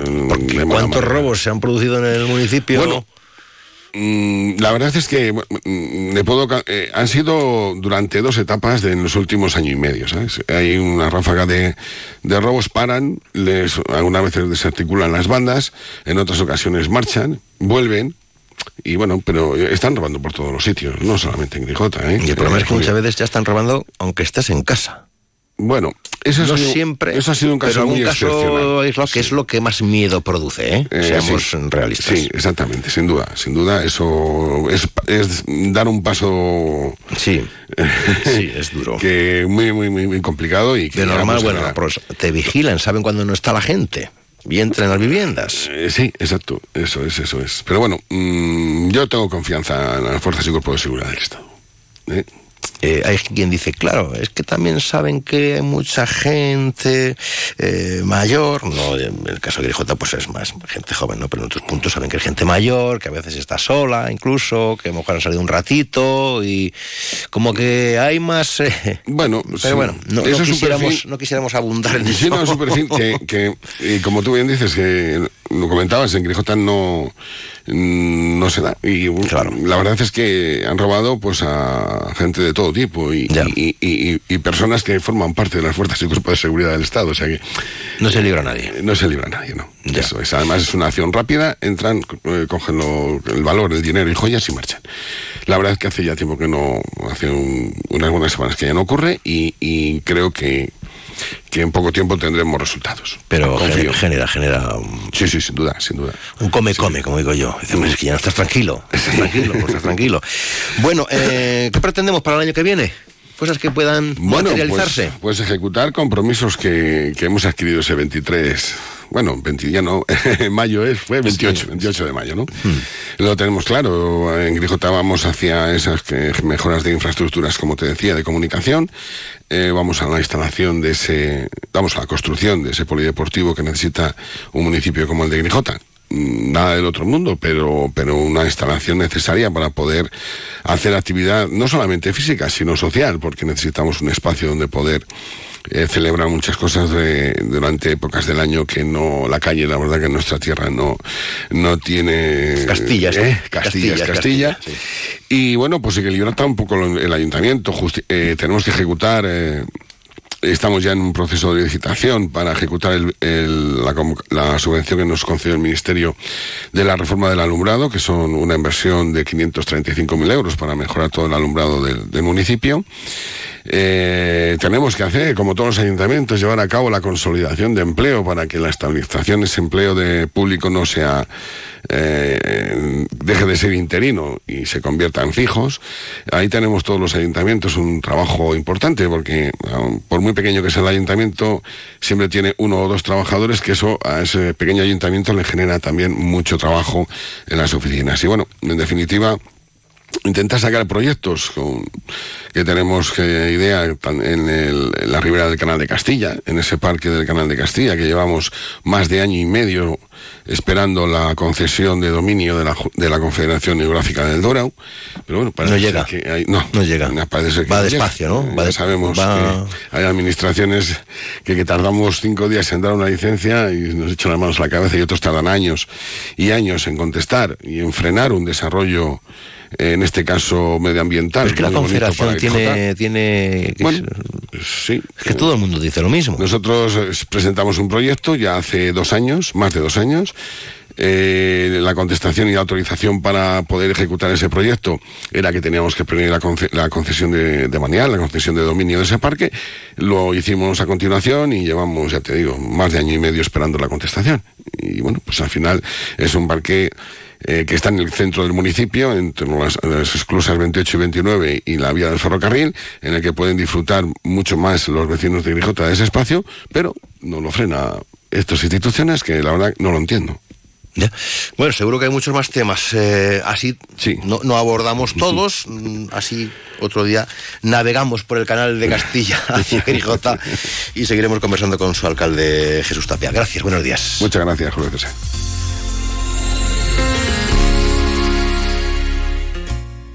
¿cuántos robos se han producido en el municipio? Bueno, mm, la verdad es que mm, le puedo, eh, han sido durante dos etapas de en los últimos años y medio. ¿sabes? Hay una ráfaga de, de robos, paran, les, algunas veces desarticulan las bandas, en otras ocasiones marchan, vuelven, y bueno, pero están robando por todos los sitios, no solamente en Grijota. ¿eh? Y el problema es que muchas veces ya están robando aunque estés en casa. Bueno, eso, no sido, siempre, eso ha sido un caso muy caso es lo que es lo que más miedo produce, ¿eh? eh Seamos realistas. Sí, exactamente, sin duda, sin duda, eso es, es dar un paso. Sí, sí, es duro. Que muy, muy, muy, muy complicado y que. De normal, bueno, pues te vigilan, saben cuándo no está la gente y entra en las viviendas. Eh, sí, exacto, eso es, eso es. Pero bueno, mmm, yo tengo confianza en las fuerzas y cuerpos de seguridad del Estado. ¿eh? Eh, hay quien dice, claro, es que también saben que hay mucha gente eh, mayor, no, en el caso de Grijota pues es más gente joven, ¿no? Pero en otros puntos saben que hay gente mayor, que a veces está sola incluso, que a lo mejor han salido un ratito y como que hay más... Eh, bueno, pero bueno, no, quisiéramos, no, quisiéramos, abundar en eso. No, es que, que y como tú bien dices, que lo comentabas, en Grijota no no se da. Y claro. la verdad es que han robado pues a gente de todo tipo y, y, personas que forman parte de las fuerzas y cuerpos de seguridad del Estado. O sea que. No se libra nadie. No se libra nadie, no. Eso es. Además es una acción rápida, entran, eh, cogen el valor, el dinero y joyas y marchan. La verdad es que hace ya tiempo que no, hace unas buenas semanas que ya no ocurre y creo que que en poco tiempo tendremos resultados. Pero genera, genera... Sí, sí, sin duda, sin duda. Un come-come, como digo yo. Dice, que ya no estás tranquilo, estás tranquilo, pues estás tranquilo. Bueno, eh, ¿qué pretendemos para el año que viene? Cosas que puedan bueno, materializarse. Pues, pues, ejecutar compromisos que, que hemos adquirido ese 23 bueno, 20, ya no, mayo es, fue 28, 28 de mayo, ¿no? Hmm. Lo tenemos claro, en Grijota vamos hacia esas mejoras de infraestructuras, como te decía, de comunicación, eh, vamos a la instalación de ese, vamos a la construcción de ese polideportivo que necesita un municipio como el de Grijota mm, nada del otro mundo, pero, pero una instalación necesaria para poder hacer actividad no solamente física, sino social, porque necesitamos un espacio donde poder eh, celebra muchas cosas durante épocas del año que no la calle la verdad que en nuestra tierra no no tiene Castillas eh, Castillas Castilla, y bueno pues equilibra un poco el ayuntamiento eh, tenemos que ejecutar Estamos ya en un proceso de licitación para ejecutar la, subvención que nos concedió el Ministerio de la Reforma del Alumbrado, que son una inversión de 535.000 euros para mejorar todo el alumbrado del municipio. Eh, tenemos que hacer, como todos los ayuntamientos, llevar a cabo la consolidación de empleo para que la estabilización de ese empleo de público no sea eh, deje de ser interino y se convierta en fijos. Ahí tenemos todos los ayuntamientos un trabajo importante porque por muy pequeño que sea el ayuntamiento siempre tiene uno o dos trabajadores que eso a ese pequeño ayuntamiento le genera también mucho trabajo en las oficinas. Y bueno, en definitiva intentar sacar proyectos con, que tenemos que idea en, el, en, la ribera del Canal de Castilla, en ese parque del Canal de Castilla, que llevamos más de año y medio esperando la concesión de dominio de la, de la Confederación Geográfica del Dorao. Pero bueno, parece no llega. Que hay, no, no llega. Parece que va despacio, llega. ¿no? Va de, sabemos va... que hay administraciones que, que, tardamos cinco días en dar una licencia y nos echan las manos a la cabeza y otros tardan años y años en contestar y en frenar un desarrollo en este caso medioambiental. es que la Confederación tiene, tiene bueno, sí. Es que todo el mundo dice lo mismo. Nosotros presentamos un proyecto ya hace dos años, más de dos años. Eh, la contestación y la autorización para poder ejecutar ese proyecto era que teníamos que pedir la, conce la, concesión de, de manual, la concesión de dominio de ese parque. Lo hicimos a continuación y llevamos, ya te digo, más de año y medio esperando la contestación. Y bueno, pues al final es un parque eh, que está en el centro del municipio, entre las, las, esclusas 28 y 29 y la vía del ferrocarril, en el que pueden disfrutar mucho más los vecinos de Grijota de ese espacio, pero no lo frena estas instituciones que la verdad no lo entiendo. ¿Ya? Bueno, seguro que hay muchos más temas. Eh, así sí. no, no, abordamos todos. Así otro día navegamos por el canal de Castilla hacia Grijota y seguiremos conversando con su alcalde Jesús Tapia. Gracias, buenos días. Muchas gracias, Julio César.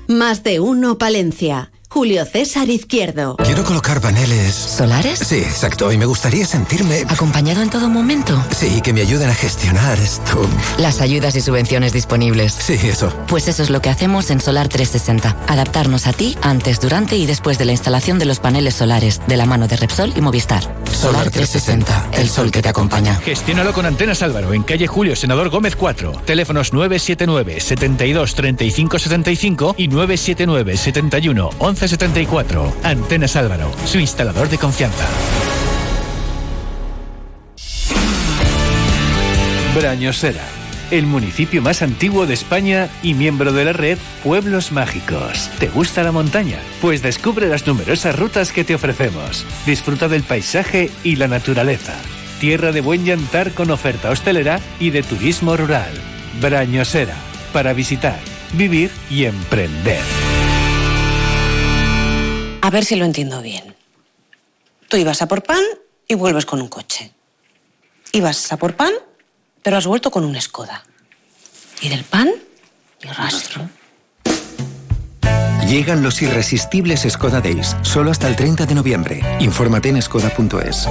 Más de uno Palencia. Julio César Izquierdo. Quiero colocar paneles. ¿Solares? Sí, exacto. Y me gustaría sentirme. ¿Acompañado en todo momento? Sí, que me ayuden a gestionar esto. Las ayudas y subvenciones disponibles. Sí, eso. Pues eso es lo que hacemos en Solar 360. Adaptarnos a ti antes, durante y después de la instalación de los paneles solares, de la mano de Repsol y Movistar. Solar 360, el sol que te acompaña. Gestiónalo con Antenas Álvaro, en calle Julio, Senador Gómez 4. Teléfonos 979 72 35 75 y 979 71 11 74. Antenas Álvaro, su instalador de confianza. Brañosera, el municipio más antiguo de España y miembro de la red Pueblos Mágicos. ¿Te gusta la montaña? Pues descubre las numerosas rutas que te ofrecemos. Disfruta del paisaje y la naturaleza. Tierra de buen llantar con oferta hostelera y de turismo rural. Brañosera, para visitar, vivir y emprender. A ver si lo entiendo bien. Tú ibas a por pan y vuelves con un coche. Ibas a por pan, pero has vuelto con una escoda. Y del pan, ni rastro. Llegan los irresistibles Skoda Days, solo hasta el 30 de noviembre. Infórmate en skoda.es.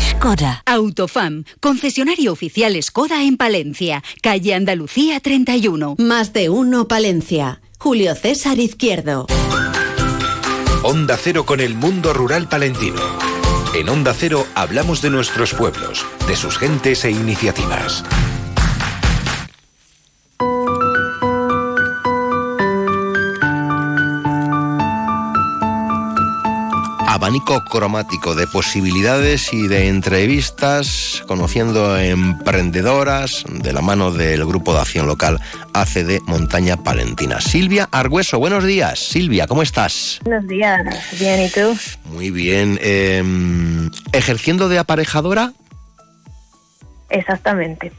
Skoda. Autofam, concesionario oficial Skoda en Palencia, calle Andalucía 31. Más de uno Palencia. Julio César Izquierdo. Onda Cero con el mundo rural palentino. En Onda Cero hablamos de nuestros pueblos, de sus gentes e iniciativas. Abanico cromático de posibilidades y de entrevistas, conociendo emprendedoras de la mano del Grupo de Acción Local ACD Montaña Palentina. Silvia Argüeso, buenos días. Silvia, ¿cómo estás? Buenos días, bien, ¿y tú? Muy bien. Eh, ¿Ejerciendo de aparejadora? Exactamente.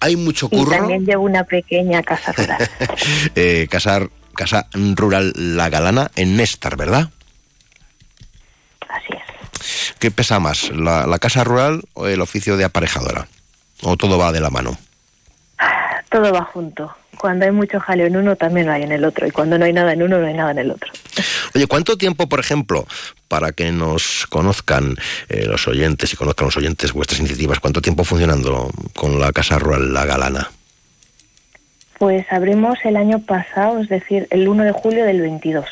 ¿Hay mucho curro? Y también llevo una pequeña casa rural. eh, casa, casa rural La Galana en Néstar, ¿verdad? Así es. ¿Qué pesa más, la, la, casa rural o el oficio de aparejadora? ¿O todo va de la mano? Todo va junto. Cuando hay mucho jaleo en uno, también lo hay en el otro. Y cuando no hay nada en uno, no hay nada en el otro. Oye, ¿cuánto tiempo, por ejemplo, para que nos conozcan eh, los oyentes y conozcan los oyentes vuestras iniciativas, cuánto tiempo funcionando con la casa rural La Galana? Pues abrimos el año pasado, es decir, el 1 de julio del 22.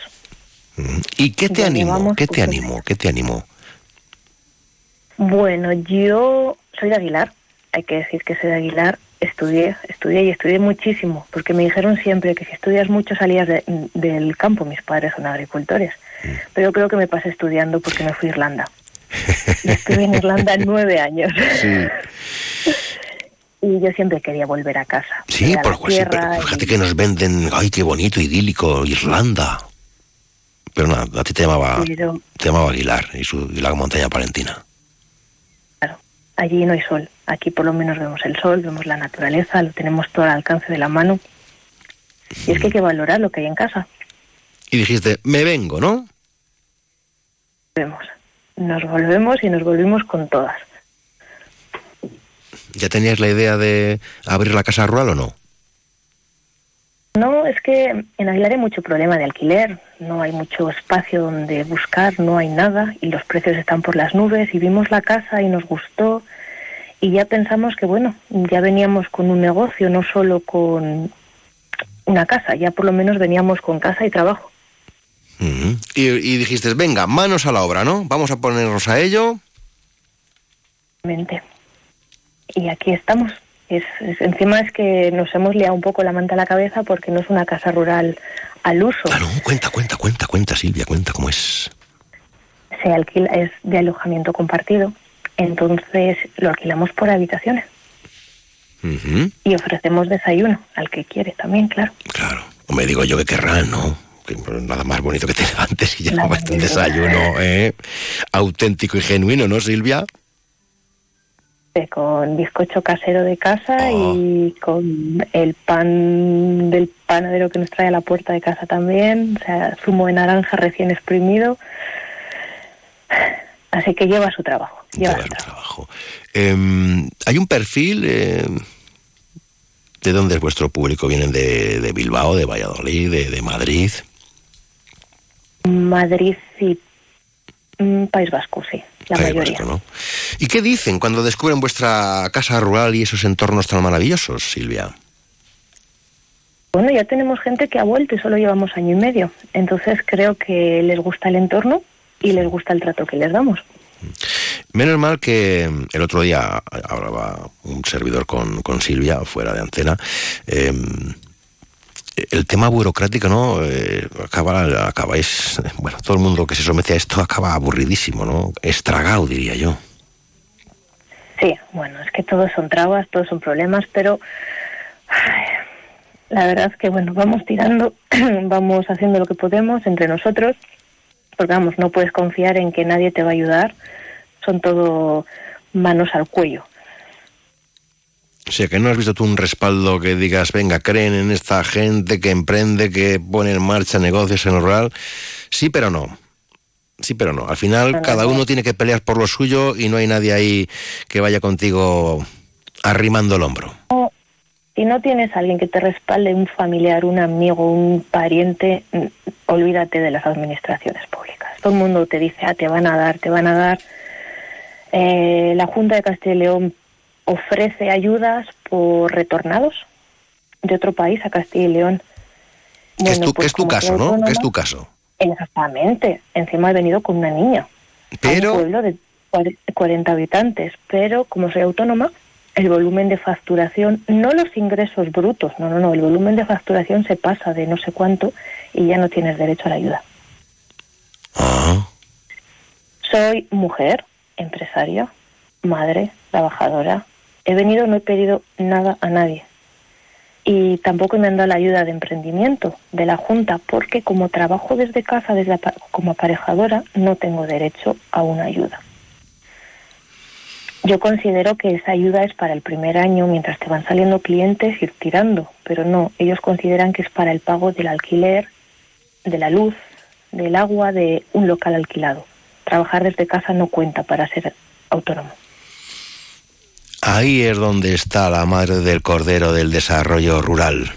¿Y qué te animó? ¿Qué te animó? ¿Qué te animó? Bueno, yo soy de Aguilar, hay que decir que soy de Aguilar, estudié, estudié y estudié muchísimo, porque me dijeron siempre que si estudias mucho salías de, del campo, mis padres son agricultores, pero yo creo que me pasé estudiando porque me fui a Irlanda. Y estuve en Irlanda nueve años. Sí. y yo siempre quería volver a casa. Sí, por siempre, fíjate y... que nos venden, ay, qué bonito, idílico, Irlanda. Pero nada, a ti te llamaba, te llamaba Aguilar y, su, y la montaña palentina. Claro, allí no hay sol. Aquí por lo menos vemos el sol, vemos la naturaleza, lo tenemos todo al alcance de la mano. Y es que hay que valorar lo que hay en casa. Y dijiste, me vengo, ¿no? Vemos. Nos volvemos y nos volvimos con todas. ¿Ya tenías la idea de abrir la casa rural o no? No, es que en Aguilar hay mucho problema de alquiler, no hay mucho espacio donde buscar, no hay nada y los precios están por las nubes y vimos la casa y nos gustó y ya pensamos que bueno, ya veníamos con un negocio, no solo con una casa, ya por lo menos veníamos con casa y trabajo. Y dijiste, venga, manos a la obra, ¿no? Vamos a ponernos a ello. Mente. Y aquí estamos. Es, es- encima es que nos hemos liado un poco la manta a la cabeza porque no es una casa rural al uso. Cuenta, cuenta, cuenta, cuenta, Silvia, cuenta cómo es. Se alquila, es de alojamiento compartido. Entonces lo alquilamos por habitaciones y ofrecemos desayuno al que quiere también, claro. O me digo yo que querrán, ¿no? Que nada más bonito que te levantes y ya un desayuno ¿eh? auténtico y genuino, ¿no, Silvia? Eh, Con bizcocho casero de casa y con el pan del panadero que nos trae a la puerta de casa también, o sea, zumo de naranja recién exprimido. Así que lleva su trabajo. Lleva su trabajo. Em, Hay un perfil. eh, ¿De dónde es vuestro público? ¿Vienen de, de Bilbao, de Valladolid, de, de Madrid? Madrid y mm, País Vasco, sí, la País mayoría. Vasco, ¿no? ¿Y qué dicen cuando descubren vuestra casa rural y esos entornos tan maravillosos, Silvia? Bueno, ya tenemos gente que ha vuelto y solo llevamos año y medio. Entonces creo que les gusta el entorno y les gusta el trato que les damos. Menos mal que el otro día hablaba un servidor con, con Silvia, fuera de antena. eh, el tema burocrático, ¿no? Eh, acaba, acabáis, bueno, todo el mundo que se somete a esto acaba aburridísimo, ¿no? Estragado, diría yo. Sí, bueno, es que todos son trabas, todos son problemas, pero la verdad es que, bueno, vamos tirando, vamos haciendo lo que podemos entre nosotros, porque vamos, no puedes confiar en que nadie te va a ayudar, son todo manos al cuello. O sea, que no has visto tú un respaldo que digas, venga, creen en esta gente que emprende, que pone en marcha negocios en lo rural. Sí, pero no. Sí, pero no. Al final, cada uno tiene que pelear por lo suyo y no hay nadie ahí que vaya contigo arrimando el hombro. Si no tienes a alguien que te respalde, un familiar, un amigo, un pariente, olvídate de las administraciones públicas. Todo el mundo te dice, ah, te van a dar, te van a dar. Eh, la Junta de Castilla y León ofrece ayudas por retornados de otro país a Castilla y León. es tu, pues es tu caso, ¿no? autónoma- es tu caso. Exactamente. Encima he venido con una niña. Pero... A un pueblo de cuare- 40 habitantes. Pero como soy autónoma, el volumen de facturación, no los ingresos brutos, no, no, no, el volumen de facturación se pasa de no sé cuánto y ya no tienes derecho a la ayuda. Ah. Soy mujer, empresaria, madre, trabajadora. He venido, no he pedido nada a nadie. Y tampoco me han dado la ayuda de emprendimiento de la Junta, porque como trabajo desde casa, desde como aparejadora, no tengo derecho a una ayuda. Yo considero que esa ayuda es para el primer año, mientras te van saliendo clientes, ir tirando, pero no, ellos consideran que es para el pago del alquiler, de la luz, del agua, de un local alquilado. Trabajar desde casa no cuenta para ser autónomo. Ahí es donde está la madre del cordero del desarrollo rural.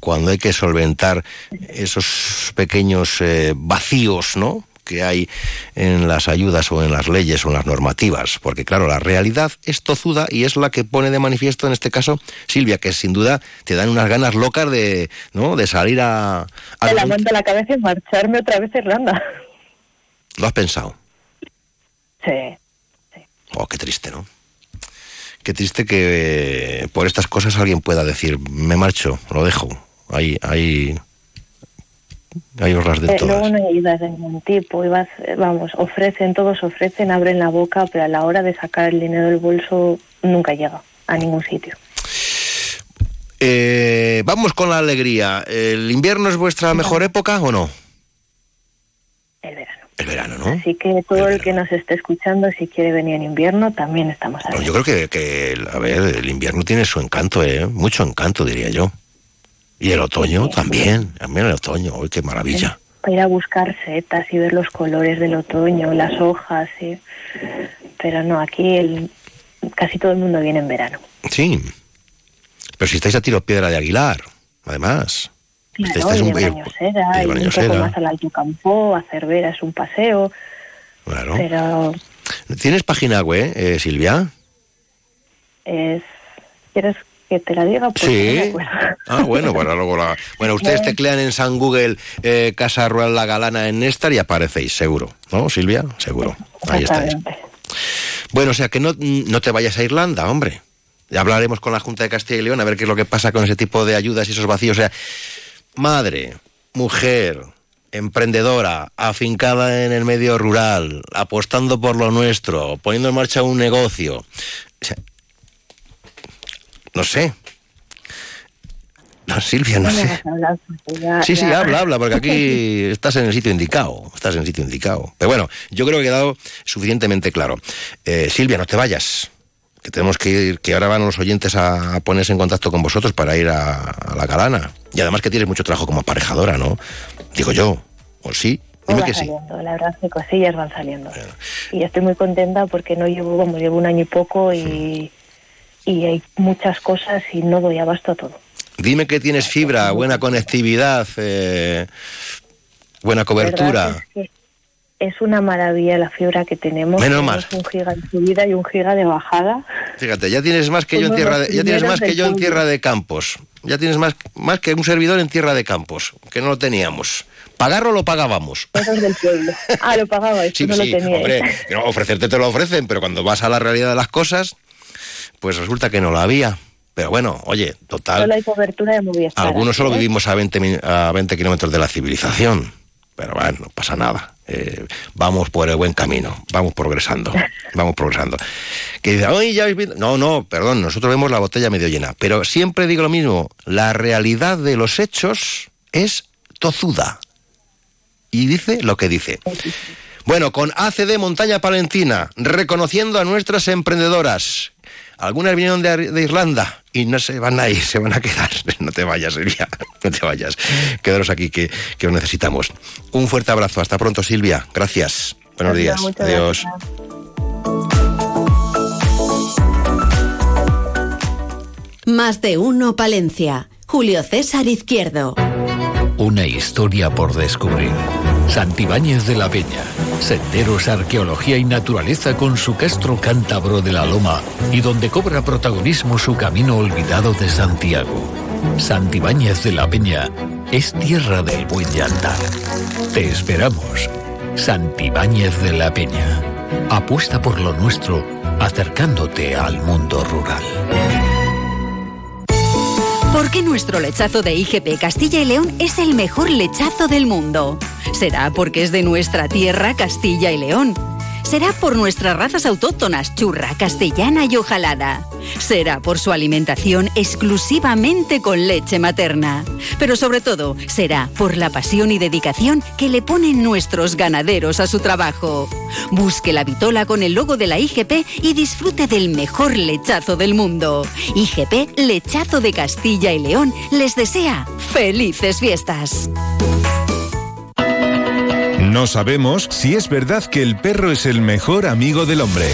Cuando hay que solventar esos pequeños eh, vacíos, ¿no? que hay en las ayudas o en las leyes o en las normativas, porque claro, la realidad es tozuda y es la que pone de manifiesto en este caso Silvia, que sin duda te dan unas ganas locas de, ¿no? de salir a... a la la cabeza y marcharme otra vez a Irlanda. ¿Lo has pensado? Sí. Oh, qué triste, ¿no? Qué triste que eh, por estas cosas alguien pueda decir, me marcho, lo dejo. Ahí, ahí, ahí os las de Eh, todas. luego no hay ayudas de ningún tipo. y vas, eh, vamos, ofrecen, todos ofrecen, abren la boca, pero a la hora de sacar el dinero del bolso nunca llega a ningún sitio. Eh, vamos con la alegría. ¿El invierno es vuestra mejor época o no? El verano. El verano, ¿no? Así que todo el que nos esté escuchando, si quiere venir en invierno, también estamos ahí. Yo creo que, que, a ver, el invierno tiene su encanto, ¿eh? Mucho encanto, diría yo. Y el otoño también, también el otoño, ¡uy, qué maravilla! Para ir a buscar setas y ver los colores del otoño, las hojas, sí. Pero no, aquí el, casi todo el mundo viene en verano. Sí. Pero si estáis a tiro piedra de Aguilar, además. Claro, Estáis y un- de Bañosera, de un poco más al Alto Campo, a Cervera es un paseo, Claro. pero ¿Tienes página web, eh, Silvia? es... ¿Quieres que te la diga? Pues Sí. Ah, bueno, bueno, luego la... Bueno, ustedes teclean en San Google eh, Casa Rural La Galana en Néstar y aparecéis, seguro. ¿No, Silvia? Seguro. Ahí estáis. Bueno, o sea, que no, no te vayas a Irlanda, hombre. Ya hablaremos con la Junta de Castilla y León a ver qué es lo que pasa con ese tipo de ayudas y esos vacíos. O sea, madre, mujer, emprendedora, afincada en el medio rural, apostando por lo nuestro, poniendo en marcha un negocio. No sé. No, Silvia, no sé. Sí, sí, habla, habla, porque aquí estás en el sitio indicado. Estás en el sitio indicado. Pero bueno, yo creo que ha quedado suficientemente claro. Eh, Silvia, no te vayas. Que tenemos que ir, que ahora van los oyentes a, a ponerse en contacto con vosotros para ir a, a la galana. Y además que tienes mucho trabajo como aparejadora, ¿no? Digo yo. ¿O sí? Dime que sí. saliendo, la verdad es que cosillas van saliendo. Y estoy muy contenta porque no llevo, como llevo un año y poco y, y hay muchas cosas y no doy abasto a todo. Dime que tienes fibra, buena conectividad, eh, buena cobertura. verdad es que es una maravilla la fibra que tenemos. Menos Tenemos mal. un giga de subida y un giga de bajada. Fíjate, ya tienes más que yo en tierra de, ya tienes más que yo en tierra de campos. Ya tienes más, más que un servidor en tierra de campos, que no lo teníamos. Pagarlo lo pagábamos. Cosas del pueblo. Ah, lo pagaba, esto Sí, no sí, lo tenía. hombre, que no, ofrecerte te lo ofrecen, pero cuando vas a la realidad de las cosas, pues resulta que no lo había. Pero bueno, oye, total, Solo hay cobertura de Movistar. algunos solo ¿eh? vivimos a 20, mi- a 20 kilómetros de la civilización. Pero bueno, no pasa nada. Eh, vamos por el buen camino, vamos progresando, vamos progresando. Que dice, "Ay, ya habéis visto-". No, no, perdón, nosotros vemos la botella medio llena. Pero siempre digo lo mismo, la realidad de los hechos es tozuda. Y dice lo que dice. Bueno, con ACD Montaña Palentina, reconociendo a nuestras emprendedoras. Algunas vinieron de, de Irlanda y no se van a ir, se van a quedar. No te vayas, Silvia, no te vayas. Quedaros aquí que, que os necesitamos. Un fuerte abrazo. Hasta pronto, Silvia. Gracias. Buenos días. Adiós. Más de uno Palencia. Julio César Izquierdo. Una historia por descubrir. Santibáñez de la Peña. Senderos, arqueología y naturaleza con su castro cántabro de la Loma y donde cobra protagonismo su camino olvidado de Santiago. Santibáñez de la Peña es tierra del buen andar. Te esperamos. Santibáñez de la Peña. Apuesta por lo nuestro, acercándote al mundo rural. ¿Por qué nuestro lechazo de IGP Castilla y León es el mejor lechazo del mundo? ¿Será porque es de nuestra tierra Castilla y León? ¿Será por nuestras razas autóctonas churra, castellana y ojalada? ¿Será por su alimentación exclusivamente con leche materna? Pero sobre todo, será por la pasión y dedicación que le ponen nuestros ganaderos a su trabajo. Busque la vitola con el logo de la IGP y disfrute del mejor lechazo del mundo. IGP Lechazo de Castilla y León les desea felices fiestas. No sabemos si es verdad que el perro es el mejor amigo del hombre.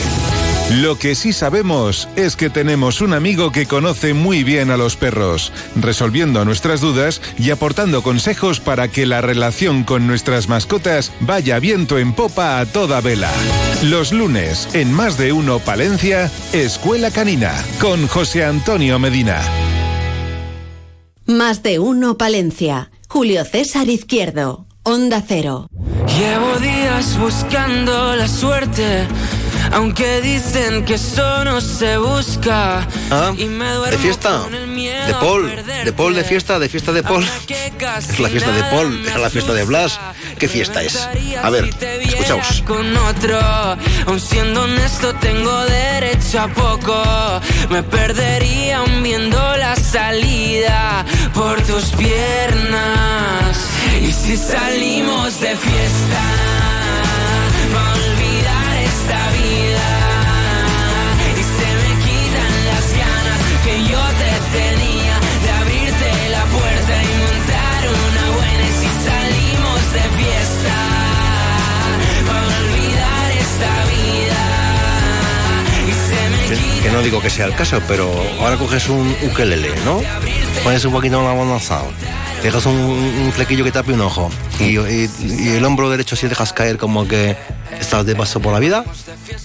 Lo que sí sabemos es que tenemos un amigo que conoce muy bien a los perros, resolviendo nuestras dudas y aportando consejos para que la relación con nuestras mascotas vaya viento en popa a toda vela. Los lunes, en Más de Uno Palencia, Escuela Canina, con José Antonio Medina. Más de uno Palencia. Julio César Izquierdo. Onda Cero. Llevo días buscando la suerte, aunque dicen que eso no se busca. Ah, y me ¿De fiesta? ¿De Paul? ¿De Paul de fiesta? ¿De fiesta de Paul? Es la fiesta de Paul, es la fiesta de Blas. ¿Qué fiesta es? A ver, escuchamos. con otro. Aun siendo honesto, tengo derecho a poco. Me perdería viendo la salida por tus piernas. Y si salimos de fiesta, va a olvidar esta vida. Y se me quitan las ganas que yo te tenía de abrirte la puerta y montar una buena. Y si salimos de fiesta, va a olvidar esta vida. Y se me Que, que no digo que sea el caso, pero ahora coges un ukelele, ¿no? Pones un poquito la avanzado, dejas un, flequillo que tape un ojo. Y, y- y el hombro derecho si dejas caer como que estás de paso por la vida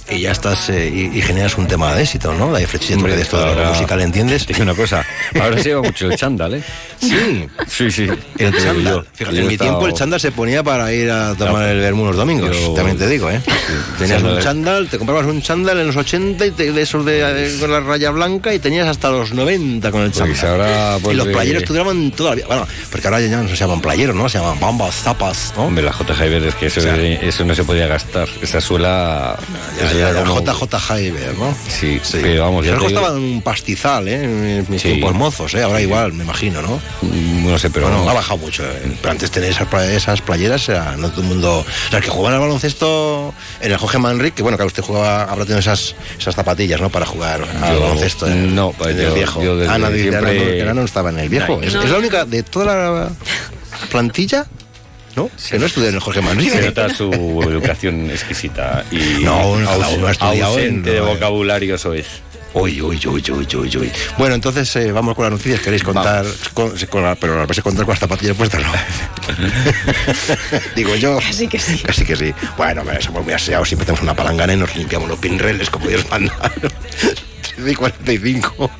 y ya estás eh, y, y generas un tema de éxito, ¿no? La Hombre, de esto de musical, ¿entiendes? Te digo una cosa, ahora se lleva mucho el chándal, ¿eh? Sí, sí, sí. El chándal. Fíjate, Yo en mi estado- tiempo el chándal se ponía para ir a tomar el vermú los domingos. Yo- También te digo, ¿eh? Tenías chándal. un chándal, te comprabas un chándal en los 80 y te- de esos de, de- con la raya blanca y tenías hasta los 90 con el chándal. Pues ahora y los playeros que duraban toda la vida. Bueno, porque ahora ya no se llaman playeros, ¿no? Se llaman bambas, zapas, ¿no? Hombre, la JJ Iber es que eso, O sea, eso no se podía gastar. Esa suela. Ya, ya, ya, como- JJ Heiber, ¿no? Sí, pero vamos, ya Pero te digo- costaban un pastizal, ¿eh? Mis Sí. tiempos mozos, ¿eh? Ahora igual, me imagino, ¿no? Mm, No sé, pero. Bueno, ha bajado mucho. ¿eh? Pero antes tener esas, esas playeras, era, no todo el mundo. O sea, que jugaban al baloncesto en el Jorge Manrique, que bueno, claro, usted jugaba, habrá tenido esas, esas zapatillas, ¿no? Para jugar al Yo- baloncesto. ¿eh? no, en el yo- viejo. yo desde Ah, no, dice, siempre- Ana, no, Ana no estaba en el viejo. No, es, no. es la única de toda la plantilla, ¿no? Que no estudia en el Jorge Manrique. Se nota su educación exquisita y No, cada uno ha estudiado en- ausente de no, vocabulario soez. Uy, uy, uy, uy, uy, uy. Bueno, entonces eh, vamos con las noticias. ¿Queréis contar? Con, con la- pero las vais a contar con las zapatillas puestas, ¿no? Digo yo. Casi que sí. Casi que sí. Bueno, hombre, somos muy aseados. Siempre tenemos una palangana y nos limpiamos los pinreles como Dios manda. 13 y 45.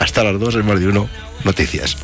Hasta las 2 en más de uno. Noticias.